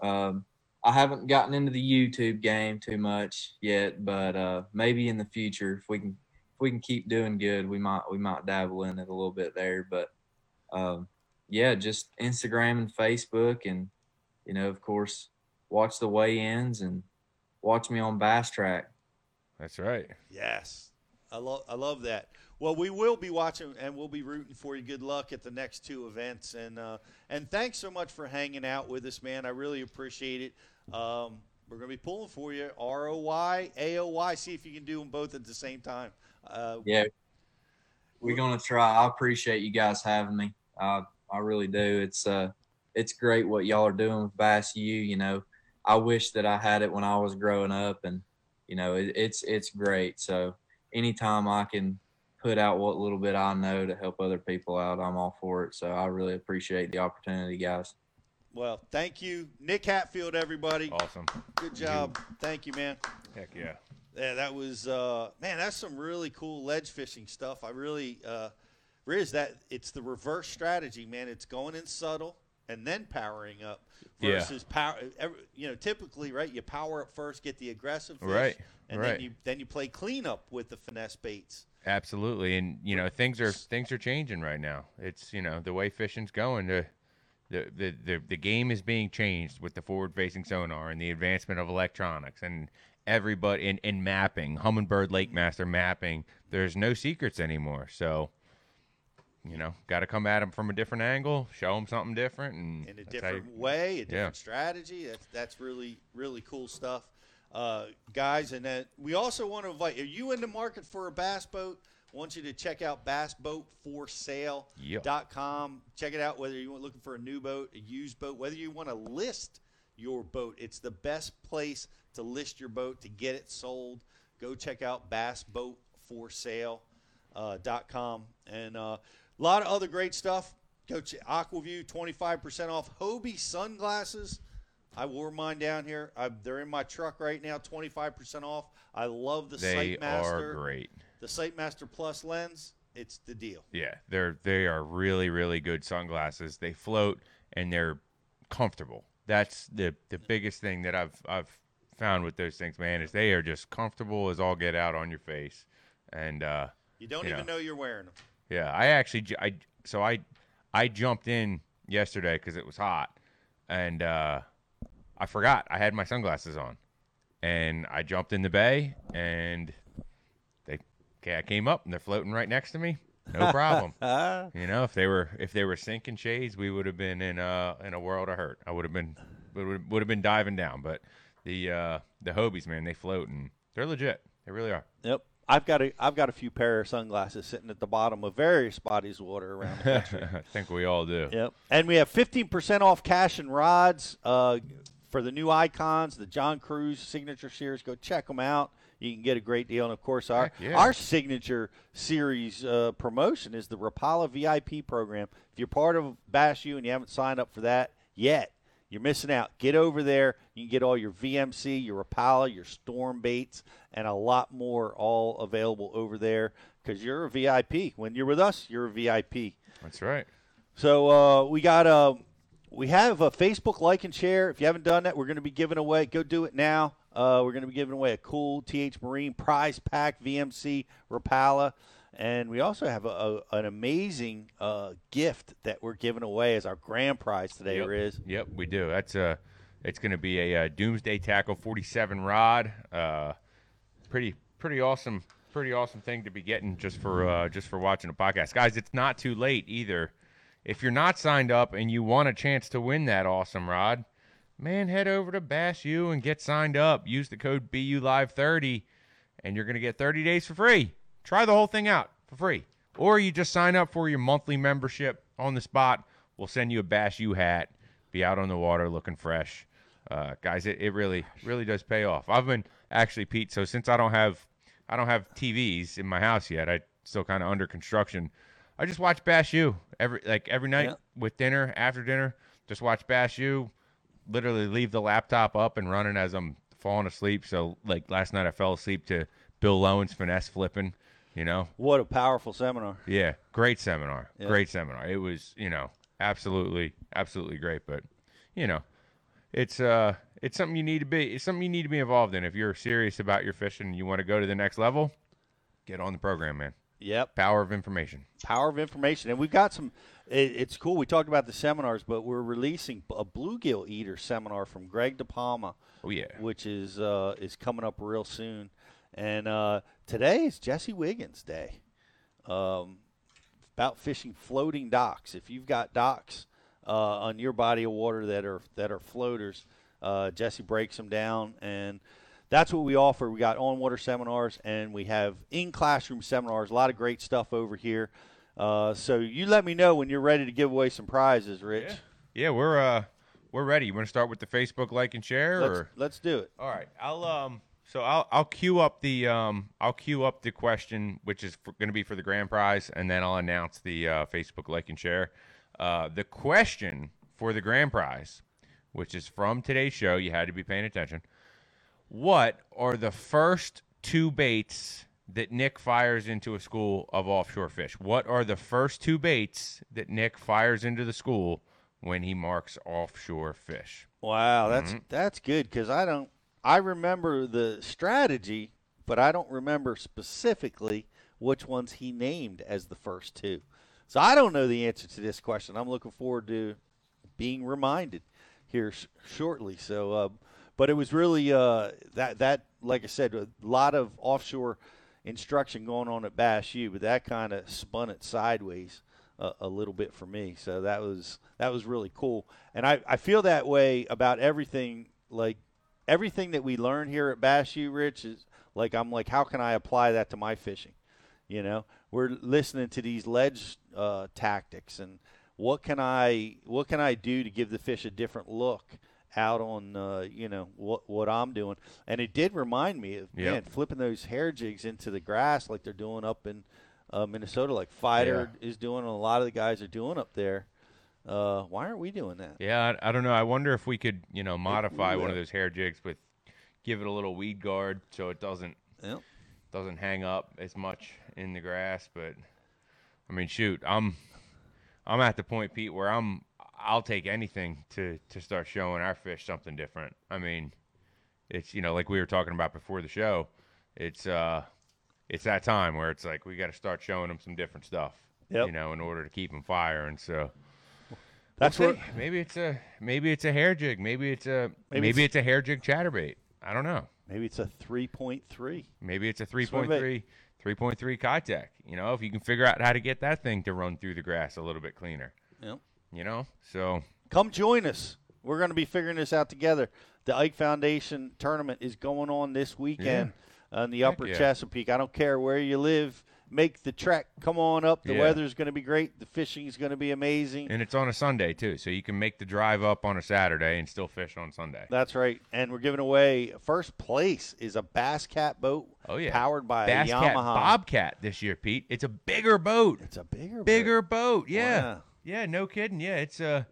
Um, I haven't gotten into the YouTube game too much yet, but uh, maybe in the future, if we can, if we can keep doing good, we might we might dabble in it a little bit there. But um, yeah, just Instagram and Facebook, and you know, of course, watch the weigh-ins and watch me on Bass Track. That's right. Yes, I love I love that. Well, we will be watching and we'll be rooting for you. Good luck at the next two events, and uh, and thanks so much for hanging out with us, man. I really appreciate it. Um, we're going to be pulling for you. ROY, AOY. See if you can do them both at the same time. Uh, Yeah, we're gonna try. I appreciate you guys having me. I I really do. It's uh, it's great what y'all are doing with Bass U. You know, I wish that I had it when I was growing up, and you know, it, it's it's great. So anytime I can put out what little bit I know to help other people out, I'm all for it. So I really appreciate the opportunity, guys. Well, thank you, Nick Hatfield, everybody. Awesome. Good job. Thank you, man. Heck yeah. Yeah, that was uh, man. That's some really cool ledge fishing stuff. I really, uh, Riz, that it's the reverse strategy, man. It's going in subtle and then powering up Yeah. versus power. every- You know, typically, right? You power up first, get the aggressive fish, Right, and right. then you then you play cleanup with the finesse baits. Absolutely, and you know things are things are changing right now. It's you know the way fishing's going. The the the the, the game is being changed with the forward-facing sonar and the advancement of electronics and everybody in, in mapping, Humminbird Lake Master mapping. There's no secrets anymore. So you know, got to come at them from a different angle, show them something different, and in a how you- different way, a Yeah. different strategy. That's that's really really cool stuff, uh, guys. And then we also want to invite. Are you in the market for a bass boat? I want you to check out bassboatforsale.com. Check it out. Whether you're looking for a new boat, a used boat, whether you want to list your boat, it's the best place to list your boat to get it sold. Go check out bassboatforsale.com uh, dot com. and uh, a lot of other great stuff. Go to Aqua-Vu, 25% off. Hobie sunglasses. I wore mine down here. I, they're in my truck right now, 25% off. I love the They Sightmaster. are great. The Sightmaster Plus lens. It's the deal. Yeah, they're they are really really good sunglasses. They float and they're comfortable. That's the the biggest thing that I've I've found with those things, man, is they are just comfortable as all get out on your face. And uh You don't you even know you're wearing them. yeah, I actually I so I I jumped in yesterday cuz it was hot and uh I forgot I had my sunglasses on. And I jumped in the bay and I came up and they're floating right next to me. No [laughs] problem. you know, if they were if they were sinking shades, we would have been in a in a world of hurt. I would have been would would have been diving down, but the uh the Hobies, man, they float and they're legit. They really are. Yep. I've got a I've got a few pair of sunglasses sitting at the bottom of various bodies of water around the country. [laughs] I think we all do. Yep. And we have 15% off Cashion rods uh, for the new icons, the John Crews signature series. Go check them out. You can get a great deal. And of course, our yeah. our signature series uh, promotion is the Rapala VIP program. If you're part of Bass U and you haven't signed up for that yet, you're missing out. Get over there. You can get all your VMC, your Rapala, your Storm baits, and a lot more all available over there because you're a VIP. When you're with us, you're a VIP. That's right. So uh, we got uh, we have a Facebook like and share. If you haven't done that, we're going to be giving away. Go do it now. Uh, we're going to be giving away a cool TH Marine prize pack VMC Rapala, and we also have a, a, an amazing uh, gift that we're giving away as our grand prize today. Yep. Riz. Yep, we do. That's uh it's going to be a, uh Doomsday Tackle 47 rod. Uh, pretty pretty awesome, pretty awesome thing to be getting just for uh, just for watching a podcast, guys. It's not too late either. If you're not signed up and you want a chance to win that awesome rod, man, head over to Bass U and get signed up. Use the code BU Live 30 and you're going to get 30 days for free. Try the whole thing out for free. Or you just sign up for your monthly membership on the spot. We'll send you a Bass U hat. Be out on the water looking fresh. Uh, guys, it, it really really does pay off. I've been actually Pete, so since I don't have I don't have TVs in my house yet, I still kind of under construction. I just watch Bass U every like every night Yeah. with dinner, after dinner. Just watch Bass U. Literally leave the laptop up and running as I'm falling asleep. So like last night, I fell asleep to Bill Lowen's finesse flipping. You know, What a powerful seminar. yeah, great seminar. Yeah. Great seminar. It was, you know, absolutely, absolutely great. But, you know, it's uh, it's something you need to be. It's something you need to be involved in if you're serious about your fishing and you want to go to the next level. Get on the program, man. Yep. Power of information. Power of information, and we've got some. It, it's cool. We talked about the seminars, but we're releasing a bluegill eater seminar from Greg DiPalma. Oh yeah, which is uh, is coming up real soon. And uh, today is Jesse Wiggins Day. Um, about fishing floating docks. If you've got docks uh, on your body of water that are that are floaters, Uh, Jesse breaks them down, and that's what we offer. We got on water seminars, and we have in classroom seminars. A lot of great stuff over here. Uh, so you let me know when you're ready to give away some prizes, Rich. Yeah, we're uh we're ready. You want to start with the Facebook like and share, Let's, or let's do it. all right? I'll um so I'll I'll queue up the um I'll queue up the question which is going to be for the grand prize, and then I'll announce the uh, Facebook like and share. Uh, the question for the grand prize, which is from today's show, you had to be paying attention. What are the first two baits that Nick fires into a school of offshore fish? What are the first two baits that Nick fires into the school when he marks offshore fish? Wow, that's Mhm. that's good because I don't. I remember the strategy, but I don't remember specifically which ones he named as the first two. So I don't know the answer to this question. I'm looking forward to being reminded here sh- shortly. So, uh, but it was really uh, that that like I said, a lot of offshore instruction going on at Bass U, but that kind of spun it sideways a, a little bit for me. So that was that was really cool, and I, I feel that way about everything. Like everything that we learn here at Bass U, Rich is like I'm like, how can I apply that to my fishing? You know, we're listening to these ledge uh, tactics and what can I what can I do to give the fish a different look out on uh, you know what what I'm doing? And it did remind me of Yep. man flipping those hair jigs into the grass like they're doing up in uh, Minnesota, like Feider is doing, and a lot of the guys are doing up there. Uh, why aren't we doing that? Yeah, I, I don't know. I wonder if we could, you know, modify one of those hair jigs with give it a little weed guard so it doesn't Yep. doesn't hang up as much in the grass. But I mean, shoot, I'm I'm at the point, Pete, where I'm I'll take anything to to start showing our fish something different. I mean, it's you know like we were talking about before the show. It's uh it's that time where it's like we got to start showing them some different stuff. Yep. You know, in order to keep them firing. So. That's We'll what- maybe it's a maybe it's a hair jig. Maybe it's a Maybe maybe, it's- it's, a hair jig chatterbait. I don't know. Maybe it's a three point three. Maybe it's a Swim 3.3 3.3 Keitech. You know, if you can figure out how to get that thing to run through the grass a little bit cleaner. Yep. You know, so Come join us. We're going to be figuring this out together. The Ike Foundation tournament is going on this weekend on the Upper yeah. Chesapeake. I don't care where you live. Make the trek. Come on up. The Yeah. weather's going to be great. The fishing is going to be amazing. and it's on a Sunday too, so you can make the drive up on a Saturday and still fish on Sunday. That's right. And we're giving away first place is a Bass Cat boat. Oh yeah, Powered by Bass a Cat Yamaha. Bobcat this year, Pete. It's a bigger boat. It's a bigger bigger boat. Yeah, Wow. Yeah, no kidding. Yeah, it's uh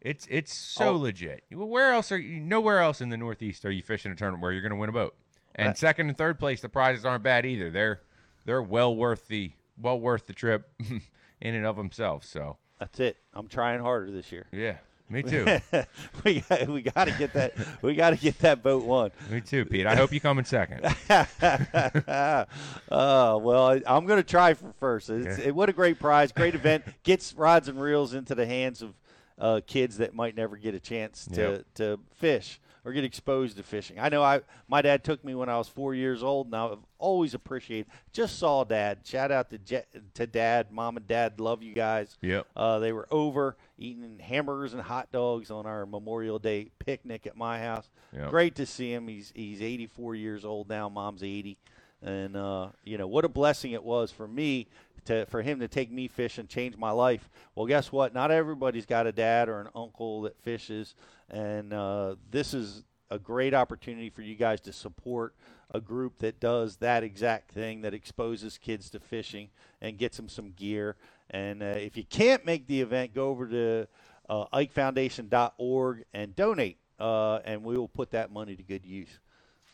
it's it's so Oh. legit. Well, where else are you? Nowhere else in the Northeast are you fishing a tournament where you're going to win a boat. And That- second and third place, the prizes aren't bad either. They're they're well worth the well worth the trip [laughs] in and of themselves. So That's it. I'm trying harder this year. yeah, me too. [laughs] we got, we got to get that. We got to get that boat won. me too, Pete. I hope you come in second. uh, [laughs] well, I, I'm going to try for first. It's, Yeah. it, what a great prize, great event. [laughs] Gets rods and reels into the hands of uh, kids that might never get a chance to, Yep. to fish or get exposed to fishing. I know I my dad took me when I was four years old, and I've always appreciated. Just saw dad. Shout out to Je- to dad, mom and dad. Love you guys. Yep. Uh, they were over eating hamburgers and hot dogs on our Memorial Day picnic at my house. Yep. Great to see him. He's he's 84 years old now. Mom's 80, and uh, you know what a blessing it was for me to for him to take me fishing, change my life. Well, guess what? Not everybody's got a dad or an uncle that fishes, and uh, this is a great opportunity for you guys to support a group that does that exact thing that exposes kids to fishing and gets them some gear. And uh, if you can't make the event, go over to uh, IkeFoundation.org and donate, uh, and we will put that money to good use.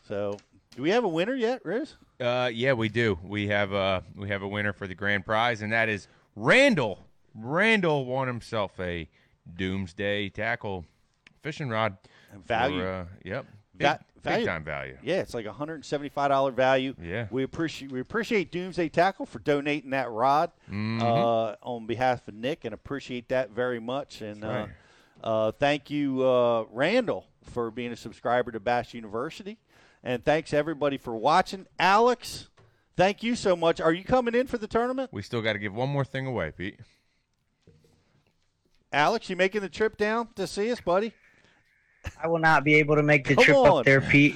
So, do we have a winner yet, Riz? Uh, yeah, we do. We have uh we have a winner for the grand prize, and that is Randall. Randall won himself a Doomsday tackle fishing rod. Value. For, uh, yep. Big, Va- value. big time value. Yeah, it's like a hundred and seventy-five dollar value. Yeah. we appreciate we appreciate Doomsday Tackle for donating that rod Mhm. uh, on behalf of Nick, and appreciate that very much. And right. uh, uh, thank you, uh, Randall, for being a subscriber to Bass University, and thanks everybody for watching. Alex, thank you so much. Are you coming in for the tournament, We still got to give one more thing away, Pete. Alex? You making the trip down to see us, buddy? I will not be able to make the Come trip on. up there, Pete.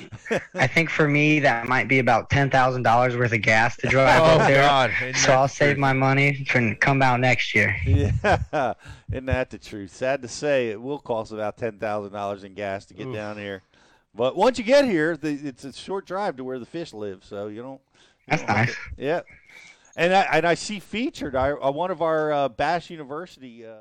I think for me that might be about ten thousand dollars worth of gas to drive Oh, up there. God. Isn't So I'll save my money and come out next year. Yeah, [laughs] isn't that the truth? Sad to say, it will cost about ten thousand dollars in gas to get Oof. down here. But once you get here, the, it's a short drive to where the fish live, so you don't. you That's don't nice. to- yeah, and I and I see featured I, uh, one of our uh, Bass University. Uh,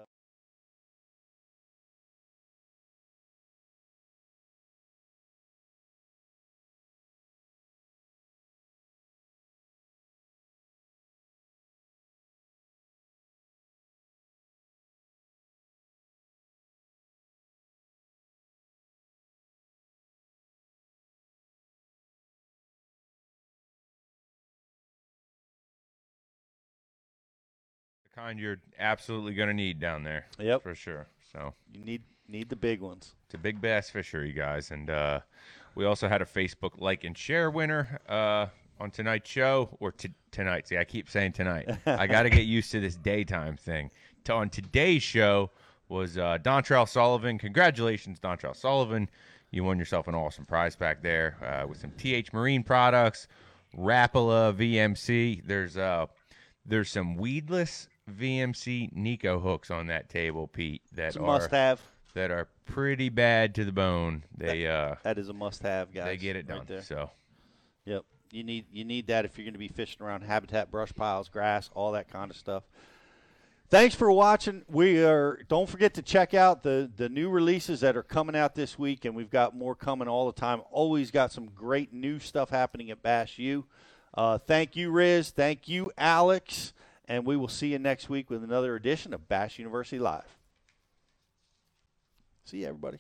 kind you're absolutely going to need down there. Yep. For sure. So you need need the big ones. It's a big bass fishery, guys. And uh, we also had a Facebook like and share winner uh, on tonight's show, or t- tonight. See, I keep saying tonight. I [laughs] got to get used to this daytime thing. To, on today's show was uh, Dontrell Sullivan. Congratulations, Dontrell Sullivan. You won yourself an awesome prize pack there uh, with some TH Marine products, Rapala VMC. There's uh, there's some weedless VMC Neko hooks on that table, Pete. That It's a are must-have. That are pretty bad to the bone. They uh, that is a must-have, guys. they get it right done. there. so Yep. You need you need that if you're going to be fishing around habitat, brush piles, grass, all that kind of stuff. Thanks for watching. We are don't forget to check out the the new releases that are coming out this week and we've got more coming all the time. Always got some great new stuff happening at Bass U. Uh, thank you Riz, thank you Alex, and we will see you next week with another edition of Bass University Live. See you everybody.